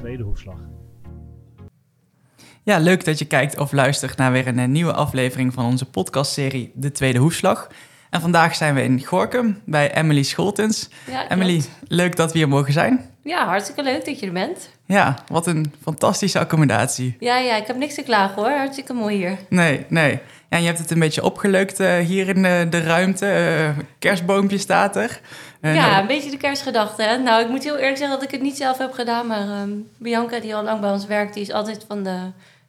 tweede hoefslag. Ja, leuk dat je kijkt of luistert naar weer een eh, nieuwe aflevering van onze podcastserie De Tweede Hoefslag. En vandaag zijn we in Gorkum bij Emily Scholtens. Ja, Emily, leuk dat we hier mogen zijn. Ja, hartstikke leuk dat je er bent. Ja, wat een fantastische accommodatie. Ja, ja, ik heb niks te klagen hoor. Hartstikke mooi hier. Nee, nee. Ja, je hebt het een beetje opgeleukt eh, hier in eh, de ruimte. Eh, kerstboompje staat er. Ja, nou, een beetje de kerstgedachte. Hè? Nou, ik moet heel eerlijk zeggen dat ik het niet zelf heb gedaan. Maar ehm, Bianca, die al lang bij ons werkt, die is altijd van de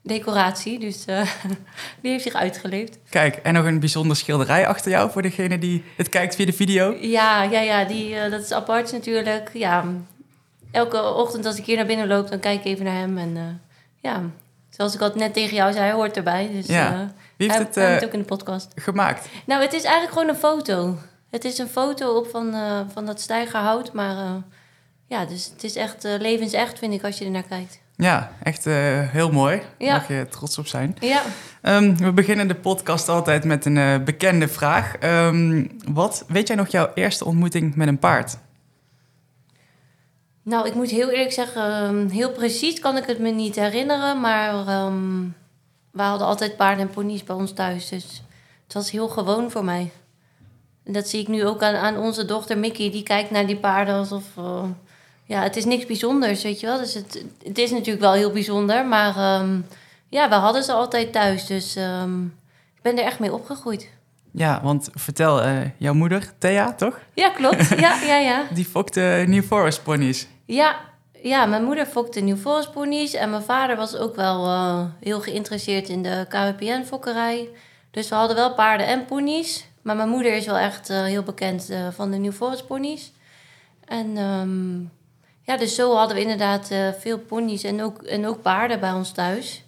decoratie. Dus die heeft zich uitgeleefd. Kijk, en nog een bijzonder schilderij achter jou voor degene die het kijkt via de video. Ja, ja, ja die, dat is apart natuurlijk. Ja, elke ochtend als ik hier naar binnen loop, dan kijk ik even naar hem. En eh, ja, zoals ik al net tegen jou zei, hij hoort erbij. Dus Ja. eh, Wie heeft hij, het hij eh, moet ook in de podcast. gemaakt? Nou, het is eigenlijk gewoon een foto. Het is een foto op van, van dat stijgerhout. Maar ja, dus het is echt levensecht, vind ik, als je er naar kijkt. Ja, echt heel mooi. Ja. Mag je trots op zijn. Ja, Ehm, we beginnen de podcast altijd met een bekende vraag. Ehm, wat weet jij nog jouw eerste ontmoeting met een paard? Nou, ik moet heel eerlijk zeggen, ehm, heel precies kan ik het me niet herinneren. Maar ehm, we hadden altijd paarden en ponies bij ons thuis. Dus het was heel gewoon voor mij. En dat zie ik nu ook aan, aan onze dochter Mickey. Die kijkt naar die paarden alsof... eh, ja, het is niks bijzonders, weet je wel. Dus het, het is natuurlijk wel heel bijzonder. Maar ehm, ja, we hadden ze altijd thuis. Dus ik ben er echt mee opgegroeid. Ja, want vertel, eh, jouw moeder, Thea, toch? Ja, klopt. Ja, ja, ja. Die fokte New Forest ponies. Ja, ja mijn moeder fokte New Forest ponies. En mijn vader was ook wel eh, heel geïnteresseerd in de KWPN-fokkerij. Dus we hadden wel paarden en ponies. Maar mijn moeder is wel echt eh, heel bekend eh, van de New Forest ponies. En ehm, ja, dus zo hadden we inderdaad veel ponies en ook, en ook paarden bij ons thuis.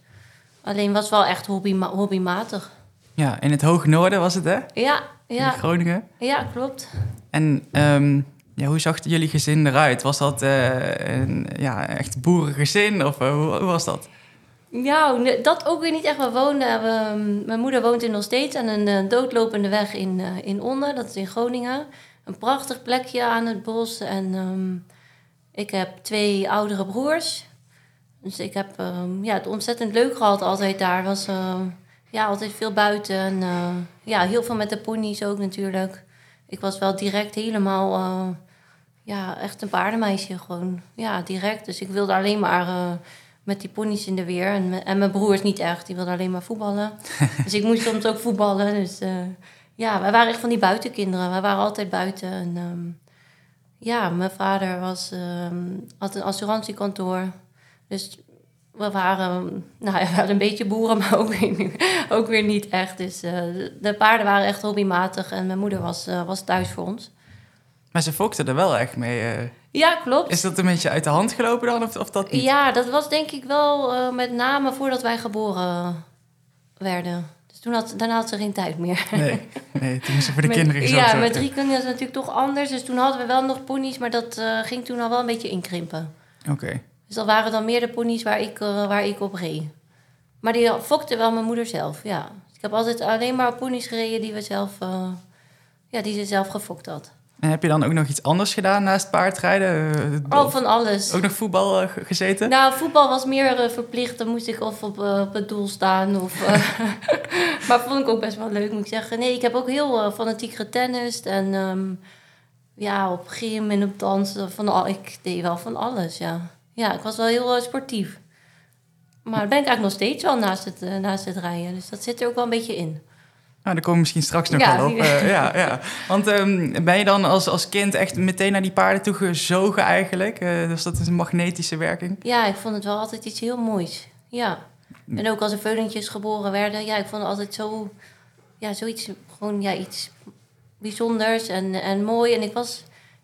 Alleen was wel echt hobbyma hobbymatig. Ja, in het hoge noorden was het, hè? Ja, In ja, Groningen. ja, klopt. En ehm, ja, hoe zag jullie gezin eruit? Was dat eh, een ja, echt boerengezin of eh, hoe, was dat? Ja, dat ook weer niet echt. We we, mijn moeder woont in nog steeds aan een eh, doodlopende weg in, in Onder, dat is in Groningen. Een prachtig plekje aan het bos. En ehm, ik heb twee oudere broers. Dus ik heb ehm, ja, het ontzettend leuk gehad altijd daar. Was ja, altijd veel buiten. En, ja, heel veel met de ponies ook natuurlijk. Ik was wel direct helemaal, eh, ja, echt een paardenmeisje gewoon. Ja, direct. Dus ik wilde alleen maar eh, met die ponies in de weer. En, me- en mijn broers niet echt, die wilden alleen maar voetballen. dus ik moest soms ook voetballen. Dus eh, ja, wij waren echt van die buitenkinderen. Wij waren altijd buiten. En, ehm, ja, mijn vader was, ehm, had een assurantiekantoor. Dus we waren, nou ja, we waren een beetje boeren, maar ook weer, ook weer niet echt. Dus eh, de- de paarden waren echt hobbymatig en mijn moeder was, eh, was thuis voor ons. Maar ze fokten er wel echt mee. eh. Ja, klopt. Is dat een beetje uit de hand gelopen dan of, of dat niet? Ja, dat was denk ik wel met name voordat wij geboren werden. Dus toen had, daarna had ze geen tijd meer. Nee, nee, toen ze voor de Met- kinderen gezorgd. Ja, met drie kinderen is natuurlijk toch anders. Dus toen hadden we wel nog ponies, maar dat ging toen al wel een beetje inkrimpen. Oké. Dus dat waren dan meer de ponies waar ik, eh, waar ik op reed. Maar die fokte wel mijn moeder zelf, ja. Ik heb altijd alleen maar ponies gereden die, we zelf, eh, ja, die ze zelf gefokt had. En heb je dan ook nog iets anders gedaan naast paardrijden? Eh, Oh, van alles. Ook nog voetbal ge- gezeten? Nou, voetbal was meer verplicht. Dan moest ik of op, op het doel staan. Of, maar vond ik ook best wel leuk, moet ik zeggen. Nee, ik heb ook heel fanatiek getennist. En ehm, ja, op gym en op dansen. Van al, ik deed wel van alles, ja. Ja, ik was wel heel eh, sportief. Maar dat ben ik eigenlijk nog steeds wel naast het, eh, naast het rijden. Dus dat zit er ook wel een beetje in. Nou, daar komen we misschien straks nog Ja, wel op. eh, ja, ja. Want ehm, ben je dan als, als kind echt meteen naar die paarden toe gezogen eigenlijk? Dus dat is een magnetische werking? Ja, ik vond het wel altijd iets heel moois. Ja. En ook als er veulentjes geboren werden. Ja, ik vond het altijd zo... Ja, zoiets... Gewoon, ja, iets bijzonders en, en mooi. En ik was...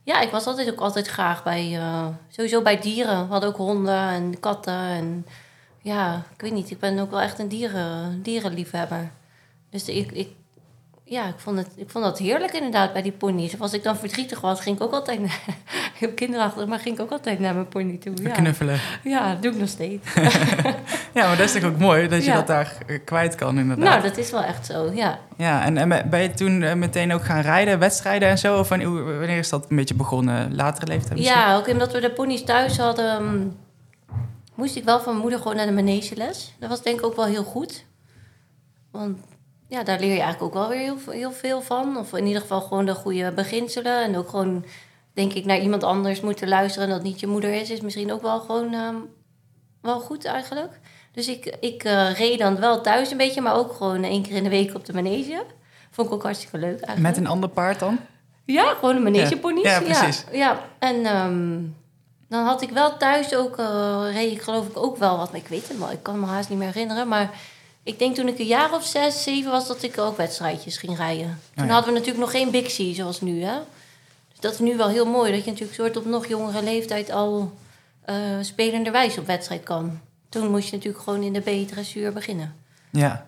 Ja, ik was altijd ook altijd graag bij... eh, sowieso bij dieren. We hadden ook honden en katten en... Ja, ik weet niet. Ik ben ook wel echt een dieren, dierenliefhebber. Dus ik... ik ja, ik vond, het, ik vond dat heerlijk inderdaad bij die ponies. Als ik dan verdrietig was, ging ik ook altijd... Heel kinderachtig, maar ging ik ook altijd naar mijn pony toe. Ja. Knuffelen. Ja, dat doe ik nog steeds. Ja, maar dat is toch ook mooi dat je Ja. dat daar eh, kwijt kan inderdaad. nou, dat is wel echt zo, ja. Ja, en, en ben je toen eh, meteen ook gaan rijden, wedstrijden en zo? Of wanneer, is dat een beetje begonnen? Latere leeftijd misschien? Ja, ook omdat we de ponies thuis hadden... mm, moest ik wel van mijn moeder gewoon naar de manegeles. Dat was denk ik ook wel heel goed. Want ja, daar leer je eigenlijk ook wel weer heel, heel veel van. Of in ieder geval gewoon de goede beginselen. En ook gewoon, denk ik, naar iemand anders moeten luisteren... en dat niet je moeder is, is misschien ook wel gewoon ehm, wel goed eigenlijk. Dus ik, ik eh, reed dan wel thuis een beetje... maar ook gewoon één keer in de week op de manege. Vond ik ook hartstikke leuk eigenlijk. Met een ander paard dan? Ja, gewoon een manegeponies. Ja, Ja, ja, precies. Ja, en ehm, dan had ik wel thuis ook, eh reed ik geloof ik ook wel wat, ik weet het wel, ik kan me haast niet meer herinneren. Maar ik denk toen ik een jaar of zes, zeven was, dat ik ook wedstrijdjes ging rijden. Toen ja. hadden we natuurlijk nog geen C zoals nu, hè. Dat is nu wel heel mooi, dat je natuurlijk soort op nog jongere leeftijd al eh spelenderwijs op wedstrijd kan. Toen moest je natuurlijk gewoon in de B-dressuur beginnen. Ja.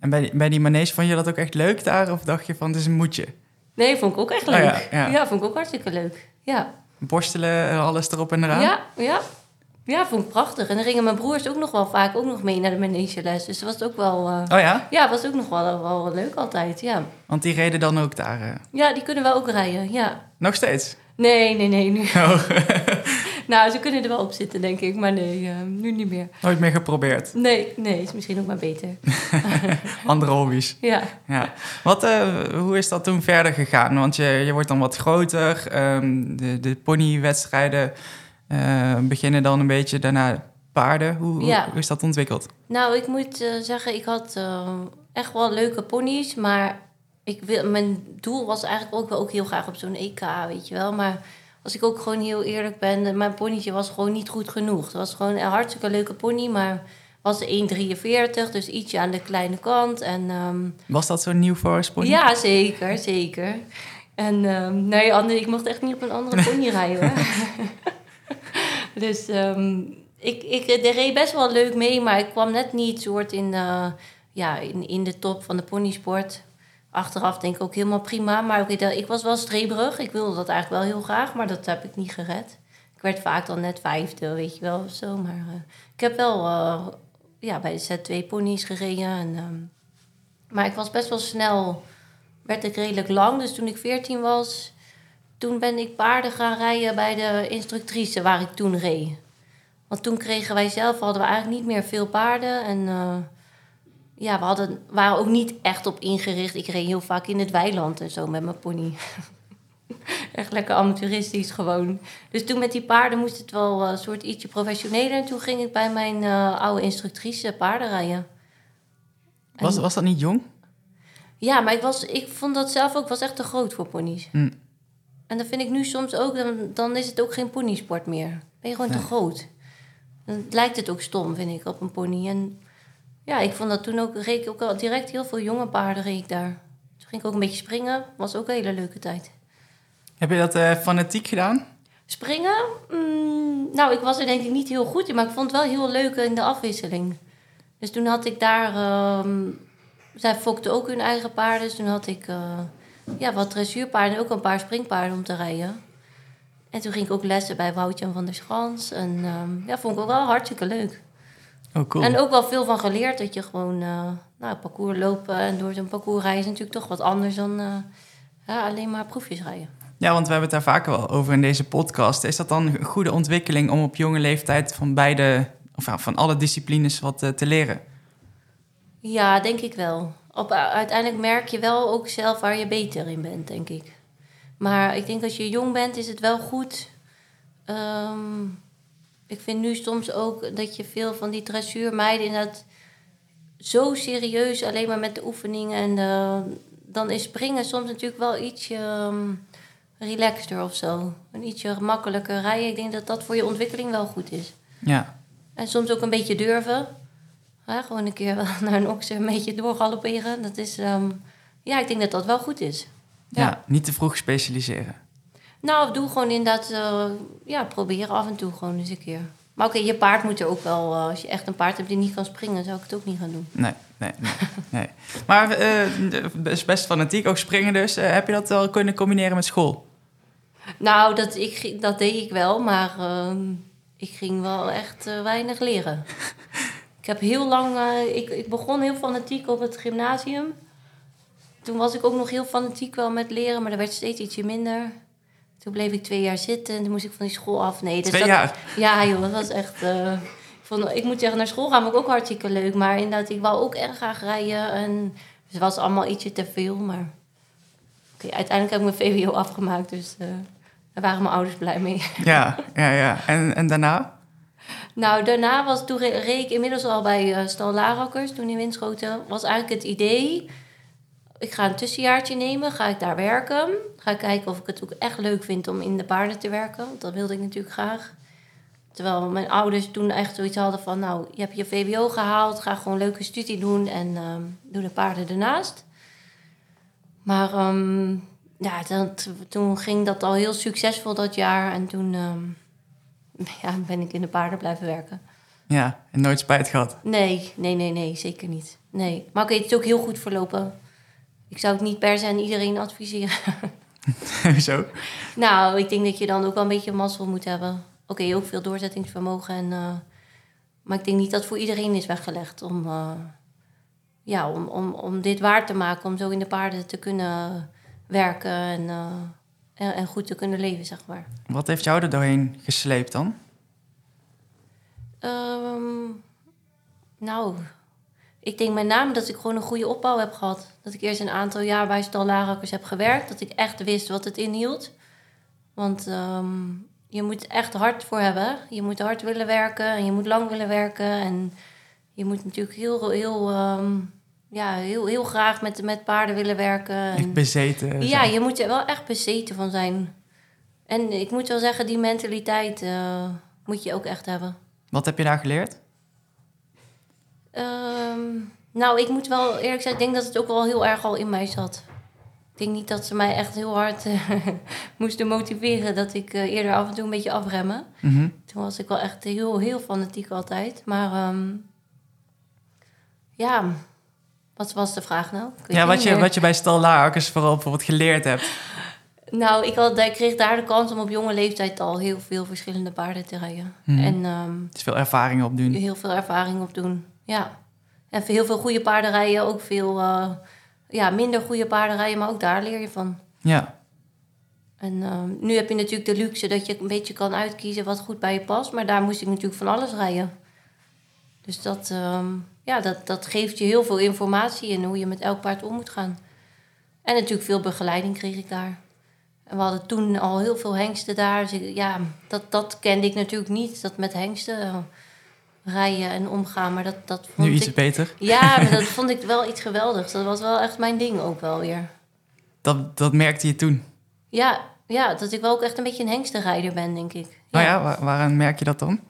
En bij die, bij die manege vond je dat ook echt leuk daar? Of dacht je van, het is een moedje? Nee, vond ik ook echt Oh leuk. ja, ja. vond ik ook hartstikke leuk. Ja. Borstelen, alles erop en eraan? Ja, ja. Ja, vond ik prachtig. En dan gingen mijn broers ook nog wel vaak ook nog mee naar de manegeles. Dus dat was ook wel... eh, Oh ja? ja, was ook nog wel, wel leuk altijd, ja. Want die reden dan ook daar. eh, Ja, die kunnen wel ook rijden, ja. nog steeds? Nee, nee, nee, nu. Oh, Nou, ze kunnen er wel op zitten, denk ik. Maar nee, eh, nu niet meer. nooit meer geprobeerd. Nee, nee, is misschien ook maar beter. Andere hobby's. Ja. Ja. Wat, hoe is dat toen verder gegaan? Want je, je wordt dan wat groter. ehm, de, de ponywedstrijden eh, beginnen dan een beetje daarna paarden. Hoe, hoe- Ja. hoe is dat ontwikkeld? Nou, ik moet eh, zeggen, ik had eh, echt wel leuke ponies. Maar ik wil, mijn doel was eigenlijk ook wel ook heel graag op zo'n EK, weet je wel. Maar als ik ook gewoon heel eerlijk ben, mijn ponytje was gewoon niet goed genoeg. Het was gewoon een hartstikke leuke pony, maar was 1,43, dus ietsje aan de kleine kant. En ehm, Was dat zo'n nieuw Forest pony? ja, zeker, zeker. En ehm, nee, Anne, ik mocht echt niet op een andere pony rijden. dus ehm, ik, ik reed best wel leuk mee, maar ik kwam net niet soort in, eh, ja, in, in de top van de ponysport. Achteraf denk ik ook helemaal prima. Maar ik was wel streberig. Ik wilde dat eigenlijk wel heel graag, maar dat heb ik niet gered. Ik werd vaak dan net vijfde, weet je wel, of zo. Maar eh, ik heb wel eh, ja, bij de Z2 ponies gereden. En, ehm, maar ik was best wel snel, werd ik redelijk lang. Dus toen ik 14 was, toen ben ik paarden gaan rijden bij de instructrice waar ik toen reed. Want toen kregen wij zelf, hadden we eigenlijk niet meer veel paarden. En eh, ja, we hadden, waren ook niet echt op ingericht. Ik reed heel vaak in het weiland en zo met mijn pony. echt lekker amateuristisch gewoon. Dus toen met die paarden moest het wel eh, een soort ietsje professioneler. En toen ging ik bij mijn eh, oude instructrice paarden rijden. Was, En- was dat niet jong? ja, maar ik, was, ik vond dat zelf ook was echt te groot voor ponies. Hm. En dat vind ik nu soms ook, dan, dan is het ook geen ponysport meer. Ben je gewoon te groot. Dan lijkt het ook stom, vind ik, op een pony. En ja, ik vond dat toen ook, reed ik ook al direct heel veel jonge paarden reed ik daar. Toen ging ik ook een beetje springen, was ook een hele leuke tijd. Heb je dat eh, fanatiek gedaan? Springen? Mm, nou, ik was er denk ik niet heel goed in, maar ik vond het wel heel leuk in de afwisseling. Dus toen had ik daar... ehm, zij fokten ook hun eigen paarden, dus toen had ik eh, ja, wat dressuurpaarden en ook een paar springpaarden om te rijden. En toen ging ik ook lessen bij Woutjan van der Schans. En ehm, ja, vond ik ook wel hartstikke leuk. Oh, cool. En ook wel veel van geleerd, dat je gewoon uh, nou, parcours lopen en door zo'n parcours rijden is natuurlijk toch wat anders dan uh, ja, alleen maar proefjes rijden. Ja, want we hebben het daar vaker wel over in deze podcast. Is dat dan een goede ontwikkeling om op jonge leeftijd van beide, of van alle disciplines wat uh, te leren? Ja, denk ik wel. Op, uiteindelijk merk je wel ook zelf waar je beter in bent, denk ik. Maar ik denk als je jong bent, is het wel goed. Um, ik vind nu soms ook dat je veel van die dressuurmeiden inderdaad zo serieus alleen maar met de oefeningen. En uh, dan is springen soms natuurlijk wel ietsje um, relaxter of zo. Een ietsje makkelijker rijden. Ik denk dat dat voor je ontwikkeling wel goed is. Ja. En soms ook een beetje durven. Ja, gewoon een keer naar een okse een beetje doorgalopperen. Dat is, um, ja, ik denk dat dat wel goed is. Ja, ja niet te vroeg specialiseren. Nou, doe gewoon inderdaad, uh, ja, probeer af en toe gewoon eens een keer. Maar oké, okay, je paard moet er ook wel, uh, als je echt een paard hebt die niet kan springen, zou ik het ook niet gaan doen. Nee, nee, nee. nee. Maar uh, is best fanatiek, ook springen dus. Heb je dat wel kunnen combineren met school? Nou, dat, ik, dat deed ik wel, maar uh, ik ging wel echt weinig leren. ik heb heel lang, uh, ik, ik begon heel fanatiek op het gymnasium. Toen was ik ook nog heel fanatiek wel met leren, maar dat werd steeds ietsje minder. Toen bleef ik twee jaar zitten en toen moest ik van die school af. Nee, dus Twee dat- jaar? Ja, joh, dat was echt. eh, ik, vond, ik moet zeggen, naar school gaan vond ik ook hartstikke leuk. Maar inderdaad, ik wou ook erg graag rijden. En dus het was allemaal ietsje te veel. Maar oké, uiteindelijk heb ik mijn VWO afgemaakt. Dus eh, daar waren mijn ouders blij mee. Ja, ja, ja. En, en daarna? Nou, daarna was, toen re- reed ik inmiddels al bij eh Stal Larakkers, toen in Winschoten. Was eigenlijk het idee, ik ga een tussenjaartje nemen, ga ik daar werken. Ga kijken of ik het ook echt leuk vind om in de paarden te werken. Want dat wilde ik natuurlijk graag. Terwijl mijn ouders toen echt zoiets hadden van... nou, je hebt je VWO gehaald, ga gewoon een leuke studie doen... en ehm, doe de paarden ernaast. Maar ehm, ja, toen ging dat al heel succesvol dat jaar. En toen ehm, ja, ben ik in de paarden blijven werken. Ja, en nooit spijt gehad. Nee, nee, nee, nee, zeker niet. Nee. Maar oké, het is ook heel goed verlopen. Ik zou het niet per se aan iedereen adviseren. Hoezo? nou, ik denk dat je dan ook wel een beetje mazzel moet hebben. Oké, ook veel doorzettingsvermogen. En, eh, maar ik denk niet dat het voor iedereen is weggelegd om, eh, ja, om, om, om dit waar te maken. Om zo in de paarden te kunnen werken en, eh, en, en goed te kunnen leven, zeg maar. Wat heeft jou er doorheen gesleept dan? Ehm, nou, ik denk met name dat ik gewoon een goede opbouw heb gehad. Dat ik eerst een aantal jaar bij Stal Larakkers heb gewerkt. Dat ik echt wist wat het inhield. Want ehm, je moet echt hard voor hebben. Je moet hard willen werken en je moet lang willen werken. En je moet natuurlijk heel, heel, ehm, ja, heel, heel graag met, met paarden willen werken. En- bezeten. ja, zijn. je moet er wel echt bezeten van zijn. En ik moet wel zeggen, die mentaliteit eh, moet je ook echt hebben. Wat heb je daar geleerd? Ehm, nou, ik moet wel eerlijk zeggen, ik denk dat het ook wel heel erg al in mij zat. Ik denk niet dat ze mij echt heel hard eh, moesten motiveren dat ik eh, eerder af en toe een beetje afremmen. Mhm. Toen was ik wel echt heel, heel fanatiek altijd. Maar ehm, ja, wat was de vraag nou? Ja, wat je, meer. wat je bij Stal Larakkers vooral bijvoorbeeld geleerd hebt. Nou, ik, had, ik kreeg daar de kans om op jonge leeftijd al heel veel verschillende paarden te rijden. Mhm. En ehm, Dus veel ervaring opdoen. heel veel ervaring op doen. Ja. En heel veel goede paarden rijden, ook veel eh, ja, minder goede paarden rijden, maar ook daar leer je van. Ja, En ehm, nu heb je natuurlijk de luxe dat je een beetje kan uitkiezen wat goed bij je past, maar daar moest ik natuurlijk van alles rijden. Dus dat, ehm, ja, dat, dat geeft je heel veel informatie in hoe je met elk paard om moet gaan. En natuurlijk veel begeleiding kreeg ik daar. En we hadden toen al heel veel hengsten daar. Dus ik- ja, dat, dat kende ik natuurlijk niet. Dat met hengsten eh, rijden en omgaan. Maar dat, dat vond nu iets ik... beter. Ja, maar dat vond ik wel iets geweldigs. Dat was wel echt mijn ding ook wel weer. Dat, dat merkte je toen. Ja, ja, dat ik wel ook echt een beetje een hengstenrijder ben, denk ik. Nou ja, waar, waaraan merk je dat dan?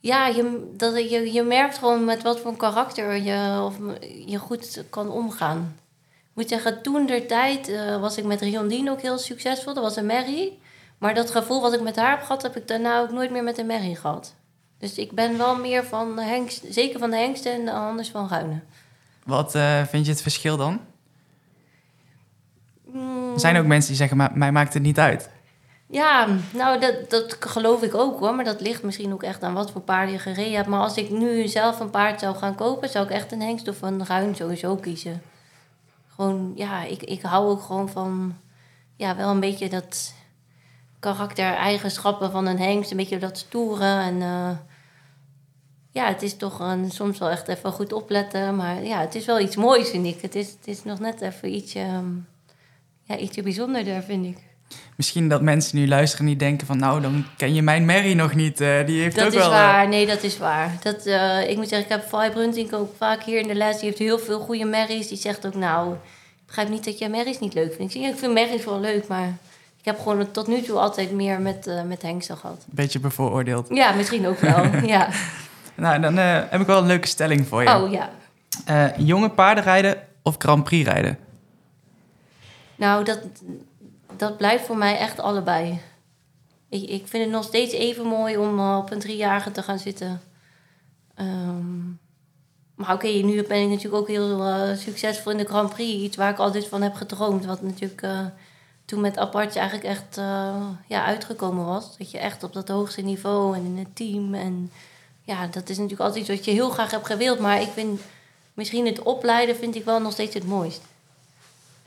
Ja, je, dat, je, je merkt gewoon met wat voor een karakter je, of je goed kan omgaan. Ik moet zeggen, toen der tijd eh, was ik met Riondine ook heel succesvol. Dat was een merrie. Maar dat gevoel wat ik met haar heb gehad, heb ik daarna ook nooit meer met een merrie gehad. Dus ik ben wel meer van de hengst, zeker van de hengsten en anders van ruinen. Wat eh, vind je het verschil dan? Mm, Er zijn ook mensen die zeggen, maar mij maakt het niet uit. Ja, nou, dat, dat geloof ik ook hoor. Maar dat ligt misschien ook echt aan wat voor paarden je gereden hebt. Maar als ik nu zelf een paard zou gaan kopen, zou ik echt een hengst of een ruin sowieso kiezen. Gewoon, ja, ik, ik hou ook gewoon van, ja, wel een beetje dat karaktereigenschappen van een hengst. Een beetje dat stoere en... eh, ja, het is toch een, soms wel echt even goed opletten. Maar ja, het is wel iets moois, vind ik. Het is, het is nog net even ietsje, ehm, ja, ietsje bijzonderder, vind ik. Misschien dat mensen nu luisteren en die denken van... nou, dan ken je mijn Mary nog niet. eh, die heeft Dat ook is wel... eh, waar, nee, dat is waar. Dat, eh, ik moet zeggen, ik heb Vibe ook vaak hier in de les. Die heeft heel veel goede merries. Die zegt ook, nou, ik begrijp niet dat jij merries niet leuk vindt. Ik zeg, ja, ik vind merries wel leuk, maar ik heb gewoon tot nu toe altijd meer met, eh met gehad. Beetje bevooroordeeld. Ja, misschien ook wel, ja. Nou, dan heb ik wel een leuke stelling voor je. Oh ja. Jonge paardenrijden of Grand Prix rijden? Nou, dat, dat blijft voor mij echt allebei. Ik, ik vind het nog steeds even mooi om eh, op een driejarige te gaan zitten. Ehm, maar oké, nu ben ik natuurlijk ook heel eh, succesvol in de Grand Prix. Iets waar ik altijd van heb gedroomd. Wat natuurlijk eh, toen met Apartje eigenlijk echt ja, uitgekomen was. Dat je echt op dat hoogste niveau en in het team. En ja, dat is natuurlijk altijd iets wat je heel graag hebt gewild. Maar ik vind misschien het opleiden vind ik wel nog steeds het mooist.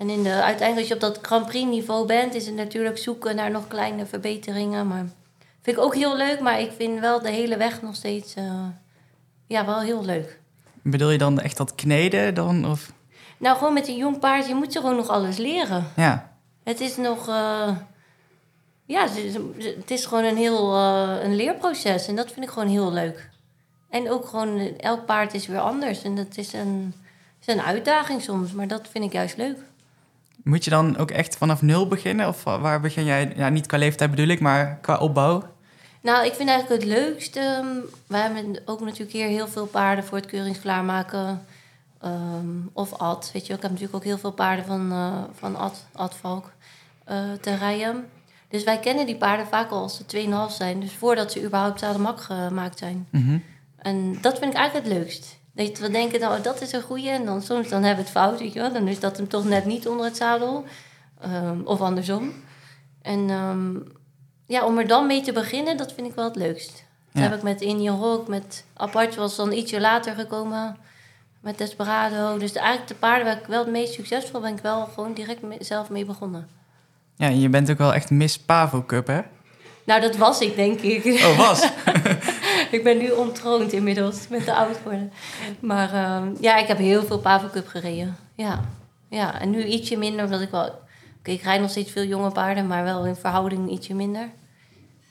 En in de, uiteindelijk, als je op dat Grand Prix niveau bent, is het natuurlijk zoeken naar nog kleine verbeteringen. Maar vind ik ook heel leuk, maar ik vind wel de hele weg nog steeds eh, ja, wel heel leuk. Bedoel je dan echt dat kneden dan? Of? Nou, gewoon met een jong paard, je moet ze gewoon nog alles leren. Ja, Het is nog. eh, ja, het is, gewoon een heel eh, een leerproces. En dat vind ik gewoon heel leuk. En ook gewoon, elk paard is weer anders. En dat is een, is een uitdaging soms, maar dat vind ik juist leuk. Moet je dan ook echt vanaf nul beginnen? Of waar begin jij? Ja, niet qua leeftijd bedoel ik, maar qua opbouw. Nou, ik vind eigenlijk het leukste. ehm, We hebben ook natuurlijk hier heel veel paarden voor het keuringsklaarmaken. ehm, of Ad. Weet je, ik heb natuurlijk ook heel veel paarden van, eh, van Ad, Ad Valk eh, te rijden. Dus wij kennen die paarden vaak al als ze 2,5 zijn. Dus voordat ze überhaupt zadelmak gemaakt zijn. Mhm. En dat vind ik eigenlijk het leukst. Dat we denken, nou, dat is een goeie. En dan soms dan hebben we het fout, weet je wel. Dan is dat hem toch net niet onder het zadel. Ehm, of andersom. En ehm, ja, om er dan mee te beginnen, dat vind ik wel het leukst. Dat Ja. heb ik met Indian Rock, met Apache was dan ietsje later gekomen. Met Desperado. Dus de, eigenlijk de paarden waar ik wel het meest succesvol ben, ik wel gewoon direct me- zelf mee begonnen. Ja, en je bent ook wel echt Miss Pavo Cup, hè? Nou, dat was ik, denk ik. Oh, was? ik ben nu ontroond inmiddels. Ben te oud geworden. Maar ehm, ja, ik heb heel veel Pavo Cup gereden. Ja. ja, en nu ietsje minder, omdat ik wel... Oké, ik rijd nog steeds veel jonge paarden, maar wel in verhouding ietsje minder.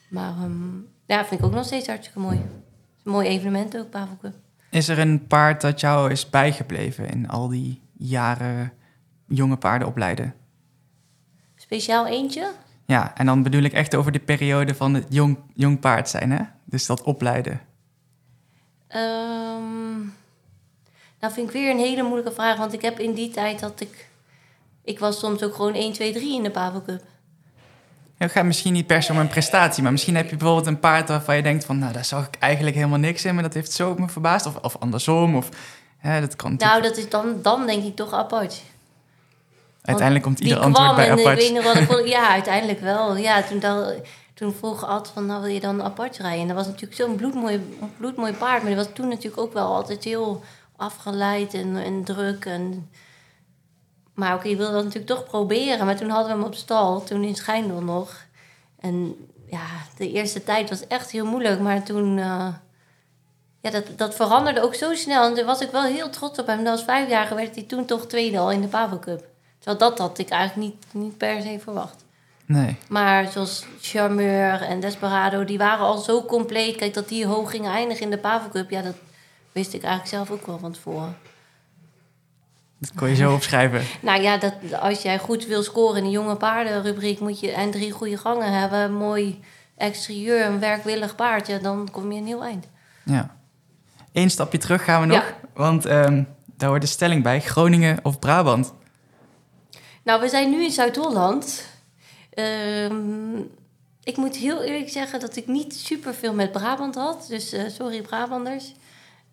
Maar ehm, ja, vind ik ook nog steeds hartstikke mooi. Een mooi evenement ook, Pavo Cup. Is er een paard dat jou is bijgebleven in al die jaren jonge paarden opleiden? Speciaal eentje? Ja, en dan bedoel ik echt over de periode van het jong, jong paard zijn, hè? Dus dat opleiden. Ehm, nou, vind ik weer een hele moeilijke vraag, want ik heb in die tijd dat ik... Ik was soms ook gewoon 1, 2, 3 in de Pavo Cup. Het gaat misschien niet per se om een prestatie, maar misschien heb je bijvoorbeeld een paard waarvan je denkt van, nou, daar zag ik eigenlijk helemaal niks in, maar dat heeft zo op me verbaasd. Of, of andersom, of hè, dat kan Nou, dat is dan, dan denk ik toch apart. Uiteindelijk komt ieder antwoord bij en ik apart. weet nog wat ik vond. Ja, uiteindelijk wel. Ja, toen, dan, toen vroeg Ad van, nou wil je dan apart rijden? En dat was natuurlijk zo'n bloedmooi, bloedmooi paard. Maar die was toen natuurlijk ook wel altijd heel afgeleid en, en druk. En... Maar oké, je wilde dat natuurlijk toch proberen. Maar toen hadden we hem op stal, toen in Schijndel nog. En ja, de eerste tijd was echt heel moeilijk. Maar toen... eh, ja, dat, dat veranderde ook zo snel. En daar was ik wel heel trots op hem. Was vijfjarige werd hij toen toch tweede al in de Pavo Cup. Terwijl dat had ik eigenlijk niet, niet per se verwacht. Nee. Maar zoals Charmeur en Desperado, die waren al zo compleet. Kijk, dat die hoog gingen eindigen in de Pavo Cup, ja, dat wist ik eigenlijk zelf ook wel van tevoren. Dat kon je zo opschrijven. Nou ja, dat, als jij goed wil scoren in de jonge paardenrubriek, moet je en drie goede gangen hebben, mooi exterieur, een werkwillig paard, ja, dan kom je een heel eind. Ja. Eén stapje terug gaan we nog, Ja. want ehm, daar hoort de stelling bij. Groningen of Brabant? Nou, we zijn nu in Zuid-Holland. Ehm, ik moet heel eerlijk zeggen dat ik niet super veel met Brabant had. Dus eh, sorry, Brabanders.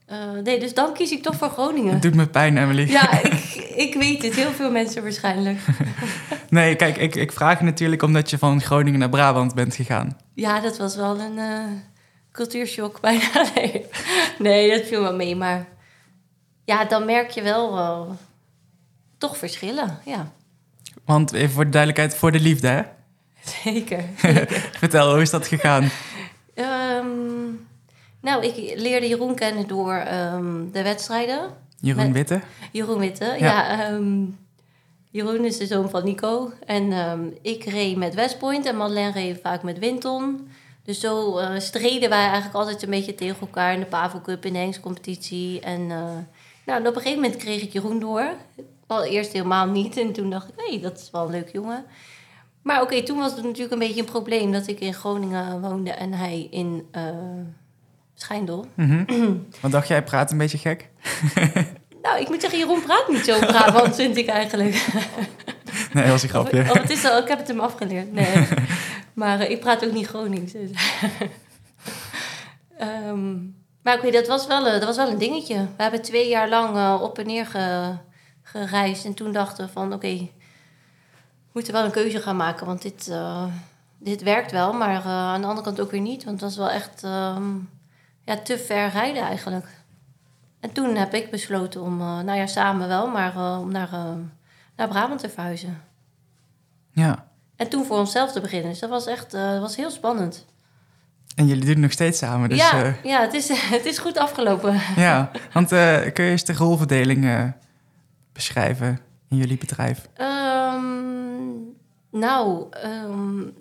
Eh, nee, dus dan kies ik toch voor Groningen. Het doet me pijn, Emily. Ja, ik, ik weet het. Heel veel mensen waarschijnlijk. Nee, kijk, ik, ik vraag je natuurlijk omdat je van Groningen naar Brabant bent gegaan. Ja, dat was wel een eh, cultuurshock bijna. Nee. nee, dat viel wel mee. Maar ja, dan merk je wel wel toch verschillen. Ja, Want even voor de duidelijkheid, voor de liefde, hè? zeker. Vertel, hoe is dat gegaan? Ehm, nou, ik leerde Jeroen kennen door ehm, de wedstrijden. Jeroen Met- Witte? Jeroen Witte, Ja. ja. ehm, Jeroen is de zoon van Nico. En ik reed met West Point en Madeleine reed vaak met Winton. Dus zo eh, streden wij eigenlijk altijd een beetje tegen elkaar in de Pavo Cup, in de hengstcompetitie. En eh, nou, en op een gegeven moment kreeg ik Jeroen door. Al eerst helemaal niet. En toen dacht ik, hé, dat is wel een leuk jongen. Maar oké, toen was het natuurlijk een beetje een probleem dat ik in Groningen woonde en hij in eh Schijndel. Mhm. Wat dacht jij, praat een beetje gek? Nou, ik moet zeggen, Jeroen praat niet zo Brabant, vind ik eigenlijk. Nee, dat was een grapje. Of, of het is al, ik heb het hem afgeleerd. Nee. maar eh, ik praat ook niet Gronings. Dus. Ehm, maar oké, dat, was wel, eh, dat was wel een dingetje. We hebben twee jaar lang op en neer ge- gereisd. En toen dachten we van, oké, we moeten wel een keuze gaan maken. Want dit, eh, dit werkt wel, maar eh, aan de andere kant ook weer niet. Want het was wel echt ehm, ja, te ver rijden eigenlijk. En toen heb ik besloten om, eh, nou ja, samen wel, maar om naar, naar Brabant te verhuizen. Ja. En toen voor onszelf te beginnen. Dus dat was echt dat was heel spannend. En jullie doen het nog steeds samen. Dus, ja, uh, ja het, is, het is goed afgelopen. Ja, want uh, kun je eens de rolverdeling beschrijven in jullie bedrijf? Um, nou, um,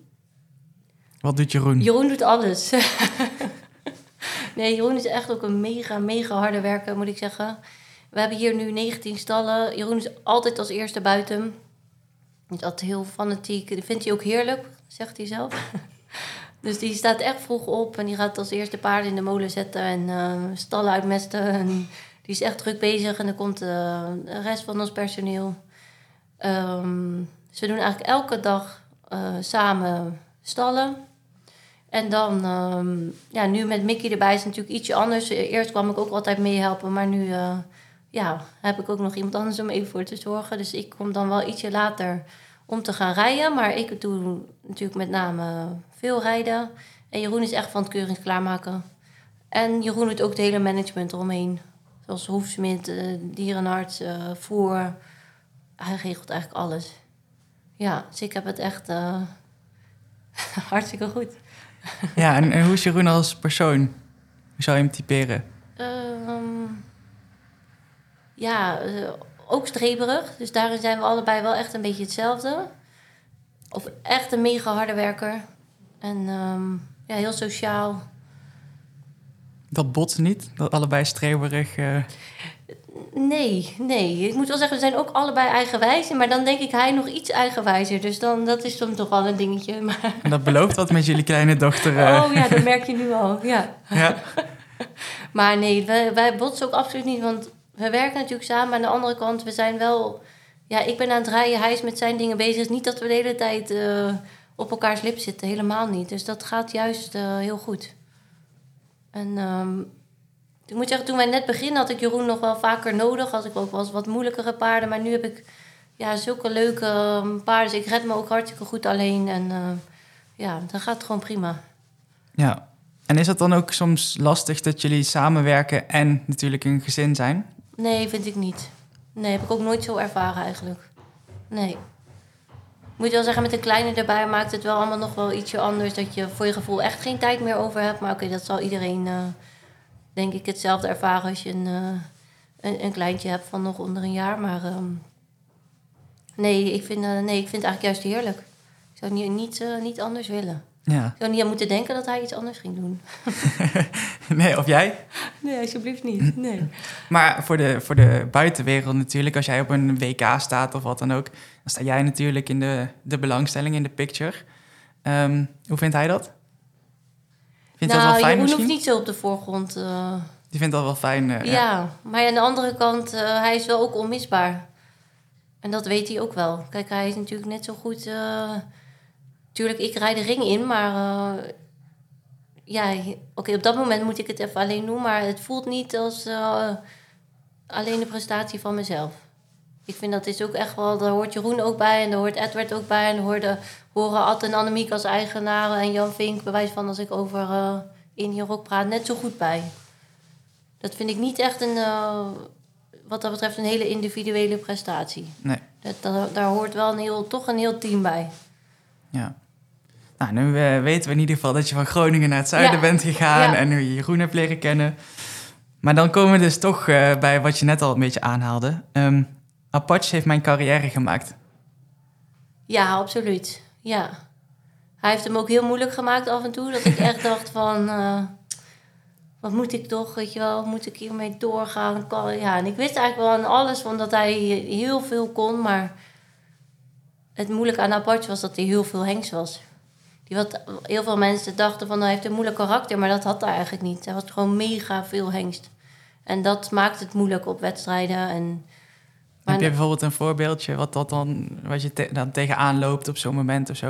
wat doet Jeroen? Jeroen doet alles. nee, Jeroen is echt ook een mega, mega harde werker, moet ik zeggen. We hebben hier nu 19 stallen. Jeroen is altijd als eerste buiten. Hij is altijd heel fanatiek. Dat vindt hij ook heerlijk, zegt hij zelf. dus die staat echt vroeg op en die gaat als eerste paarden in de molen zetten en uh, stallen uitmesten. En die is echt druk bezig en dan komt uh, de rest van ons personeel. Ze doen eigenlijk elke dag uh, samen stallen. En dan, um, ja, nu met Mickey erbij is het natuurlijk ietsje anders. Eerst kwam ik ook altijd meehelpen, maar nu uh, ja, heb ik ook nog iemand anders om even voor te zorgen. Dus ik kom dan wel ietsje later om te gaan rijden. Maar ik doe natuurlijk met name veel rijden. En Jeroen is echt van het keurings klaarmaken. En Jeroen doet ook het hele management eromheen. Zoals hoefsmid, uh, dierenarts, uh, voer. Hij regelt eigenlijk alles. Ja, dus ik heb het echt uh, hartstikke goed. Ja, en, en, hoe is Jeroen als persoon? Hoe zou je hem typeren? Um, ja, ook streberig. Dus daarin zijn we allebei wel echt een beetje hetzelfde. Of echt een mega harde werker. En um, ja, heel sociaal. Dat botst niet? Dat allebei streberig... Uh... Nee, nee. Ik moet wel zeggen, we zijn ook allebei eigenwijs. Maar dan denk ik hij nog iets eigenwijzer. Dus dan, dat is dan toch wel een dingetje. Maar... En dat belooft wat met jullie kleine dochter. Uh... Oh ja, dat merk je nu al. Ja. ja. maar nee, wij, wij botsen ook absoluut niet. Want we werken natuurlijk samen. Aan de andere kant, we zijn wel... Ja, ik ben aan het rijden, hij is met zijn dingen bezig. Het is niet dat we de hele tijd uh, op elkaars lip zitten. Helemaal niet. Dus dat gaat juist uh, heel goed. En... Um, ik moet zeggen, toen wij net beginnen had ik Jeroen nog wel vaker nodig. Had ik ook wel eens wat moeilijkere paarden. Maar nu heb ik ja, zulke leuke um, paarden. Dus ik red me ook hartstikke goed alleen. En uh, ja, dan gaat het gewoon prima. Ja. En is het dan ook soms lastig dat jullie samenwerken en natuurlijk een gezin zijn? Nee, vind ik niet. Nee, heb ik ook nooit zo ervaren eigenlijk. Nee. Moet wel zeggen, met een kleine erbij maakt het wel allemaal nog wel ietsje anders. Dat je voor je gevoel echt geen tijd meer over hebt. Maar oké, dat zal iedereen... Uh, denk ik hetzelfde ervaren als je een, uh, een, een, kleintje hebt van nog onder een jaar. Maar um, nee, ik vind, uh, nee, ik vind het eigenlijk juist heerlijk. Ik zou niet, niet, niet anders willen. Ja. Ik zou niet aan moeten denken dat hij iets anders ging doen. nee, of jij? Nee, alsjeblieft niet. Nee. maar voor de, voor de buitenwereld natuurlijk, als jij op een WK staat of wat dan ook, dan sta jij natuurlijk in de, de belangstelling, in de picture. Um, hoe vindt hij dat? Vindt nou, dat wel fijn Jeroen misschien? hoeft niet zo op de voorgrond. Uh... Die vindt dat wel fijn. Uh, ja. ja. maar aan de andere kant, uh, hij is wel ook onmisbaar. En dat weet hij ook wel. Kijk, hij is natuurlijk net zo goed. Tuurlijk, ik rijd de ring in, maar. ja, oké, okay, op dat moment moet ik het even alleen doen, maar het voelt niet als alleen de prestatie van mezelf. Ik vind dat is ook echt wel, daar hoort Jeroen ook bij en daar hoort Edward ook bij. En hoorde, horen Ad en Annemiek als eigenaren en Jan Vink, bewijs van als ik over uh, Indie Rock praat, net zo goed bij. Dat vind ik niet echt een, wat dat betreft, een hele individuele prestatie. Nee. Dat, dat, daar hoort wel een heel, toch een heel team bij. Ja. Nou, nu uh, weten we in ieder geval dat je van Groningen naar het zuiden ja. bent gegaan ja. en nu je Jeroen hebt leren kennen. Maar dan komen we dus toch bij wat je net al een beetje aanhaalde. Um, Apache heeft mijn carrière gemaakt. Ja, absoluut. Ja. Hij heeft hem ook heel moeilijk gemaakt af en toe. Dat ik echt dacht van... Uh, wat moet ik toch, weet je wel? Moet ik hiermee doorgaan? Ja, en ik wist eigenlijk wel aan alles van dat hij heel veel kon. Maar het moeilijke aan Apache was dat hij heel veel hengst was. Die wat, heel veel mensen dachten van hij heeft een moeilijk karakter. Maar dat had hij eigenlijk niet. Hij was gewoon mega veel hengst. En dat maakt het moeilijk op wedstrijden en... Maar Heb je bijvoorbeeld een voorbeeldje wat, dat dan, wat je te, dan tegenaan loopt op zo'n moment of zo?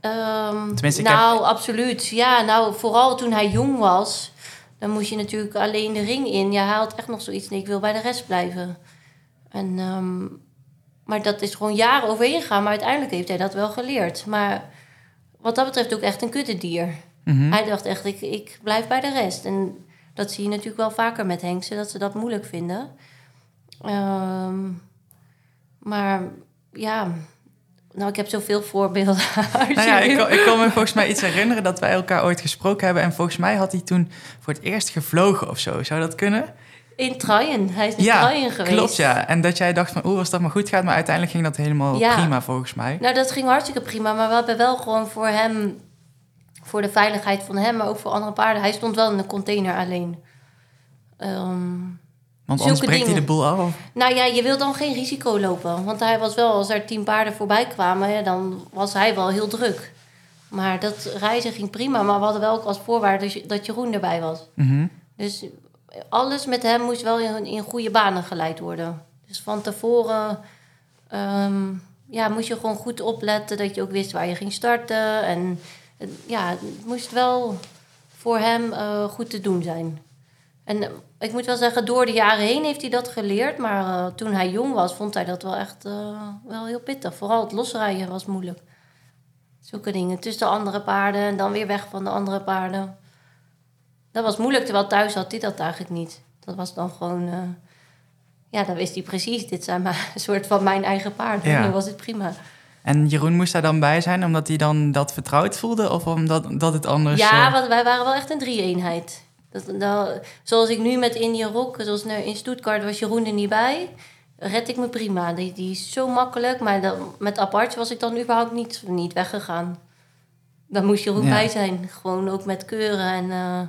Um, Tenminste, nou, heb... absoluut. Ja, nou, vooral toen hij jong was, dan moest je natuurlijk alleen de ring in. Ja, hij had echt nog zoiets, nee, ik wil bij de rest blijven. En, um, maar dat is gewoon jaren overheen gegaan, maar uiteindelijk heeft hij dat wel geleerd. Maar wat dat betreft ook echt een kuddedier. Mhm. Hij dacht echt, ik, ik blijf bij de rest. En dat zie je natuurlijk wel vaker met Hengsten, dat ze dat moeilijk vinden. Um, maar ja, nou, ik heb zoveel voorbeelden. nou ja, ik, ik kan me volgens mij iets herinneren dat wij elkaar ooit gesproken hebben. En volgens mij had hij toen voor het eerst gevlogen of zo. Zou dat kunnen? In Trajen. Hij is in ja, geweest. klopt ja. En dat jij dacht van, oeh, als dat maar goed gaat. Maar uiteindelijk ging dat helemaal prima volgens mij. Nou, dat ging hartstikke prima. Maar we hebben wel gewoon voor hem, voor de veiligheid van hem, maar ook voor andere paarden. Hij stond wel in de container alleen. Um, want anders breekt hij de boel af? Nou ja, je wil dan geen risico lopen. Want hij was wel, als er tien paarden voorbij kwamen, dan was hij wel heel druk. Maar dat reizen ging prima. Maar we hadden wel ook als voorwaarde dat Jeroen erbij was. Mhm. Dus alles met hem moest wel in, goede banen geleid worden. Dus van tevoren ehm, ja, moest je gewoon goed opletten dat je ook wist waar je ging starten. En ja, het moest wel voor hem uh, goed te doen zijn. En eh, ik moet wel zeggen, door de jaren heen heeft hij dat geleerd. Maar uh, toen hij jong was, vond hij dat wel echt wel heel pittig. Vooral het losrijden was moeilijk. Zulke dingen. Tussen de andere paarden en dan weer weg van de andere paarden. Dat was moeilijk, terwijl thuis had hij dat eigenlijk niet. Dat was dan gewoon... Uh, ja, dan wist hij precies, dit zijn maar een soort van mijn eigen paarden. Ja. Dan was het prima. En Jeroen moest daar dan bij zijn, omdat hij dan dat vertrouwd voelde? Of omdat dat het anders... Ja, want wij waren wel echt een drie-eenheid. Dat, nou, zoals ik nu met India Rock, zoals in Stuttgart was Jeroen er niet bij, red ik me prima. Die, die is zo makkelijk, maar dan, met apart was ik dan überhaupt niet, niet weggegaan. Dan moest Jeroen ja. bij zijn, gewoon ook met keuren. En, uh,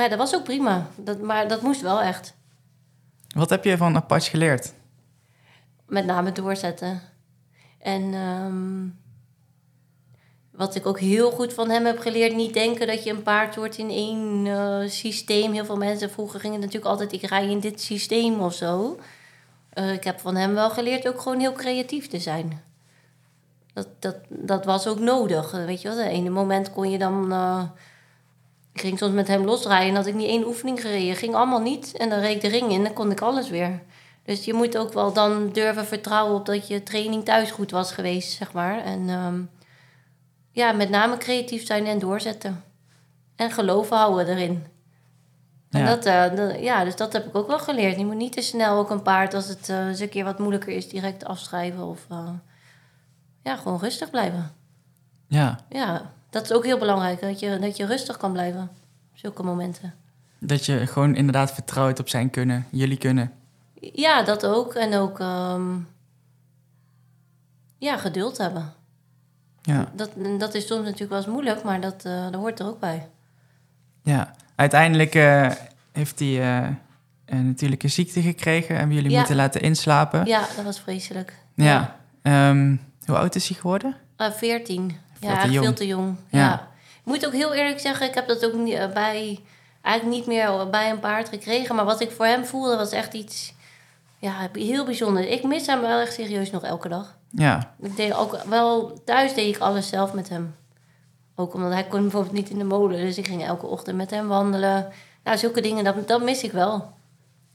maar ja, dat was ook prima, dat, maar dat moest wel echt. Wat heb je van apart geleerd? Met name doorzetten. En um, wat ik ook heel goed van hem heb geleerd, niet denken dat je een paard wordt in één uh, systeem. Heel veel mensen vroeger gingen natuurlijk altijd, ik rij in dit systeem of zo. Uh, ik heb van hem wel geleerd ook gewoon heel creatief te zijn. Dat, dat, dat was ook nodig. Weet je wel, de ene moment kon je dan. Uh, ik ging soms met hem losrijden en had ik niet één oefening gereden. Ging allemaal niet. En dan reed ik de ring in en dan kon ik alles weer. Dus je moet ook wel dan durven vertrouwen op dat je training thuis goed was geweest, zeg maar. En. Um, ja, met name creatief zijn en doorzetten. En geloven houden erin. En ja. Dat, uh, ja, dus dat heb ik ook wel geleerd. Je moet niet te snel ook een paard, als het uh, eens een keer wat moeilijker is, direct afschrijven. Of uh, ja, gewoon rustig blijven. Ja. Ja, dat is ook heel belangrijk, dat je, dat je rustig kan blijven. op Zulke momenten. Dat je gewoon inderdaad vertrouwt op zijn kunnen, jullie kunnen. Ja, dat ook. En ook ehm, ja, geduld hebben. Ja. Dat, dat is soms natuurlijk wel eens moeilijk, maar dat, uh, dat hoort er ook bij. Ja, uiteindelijk eh, heeft hij uh, een natuurlijke ziekte gekregen en jullie moeten laten inslapen. Ja, dat was vreselijk. Ja. Ehm, hoe oud is hij geworden? 14. Ja, te veel te jong. Ja. Ik moet ook heel eerlijk zeggen, ik heb dat ook niet, eh, bij, eigenlijk niet meer bij een paard gekregen. Maar wat ik voor hem voelde was echt iets ja, heel bijzonder. Ik mis hem wel echt serieus nog elke dag. Ja. Ik deed ook wel, thuis deed ik alles zelf met hem. Ook omdat hij kon bijvoorbeeld niet in de molen. Dus ik ging elke ochtend met hem wandelen. Nou, zulke dingen, dat, dat mis ik wel.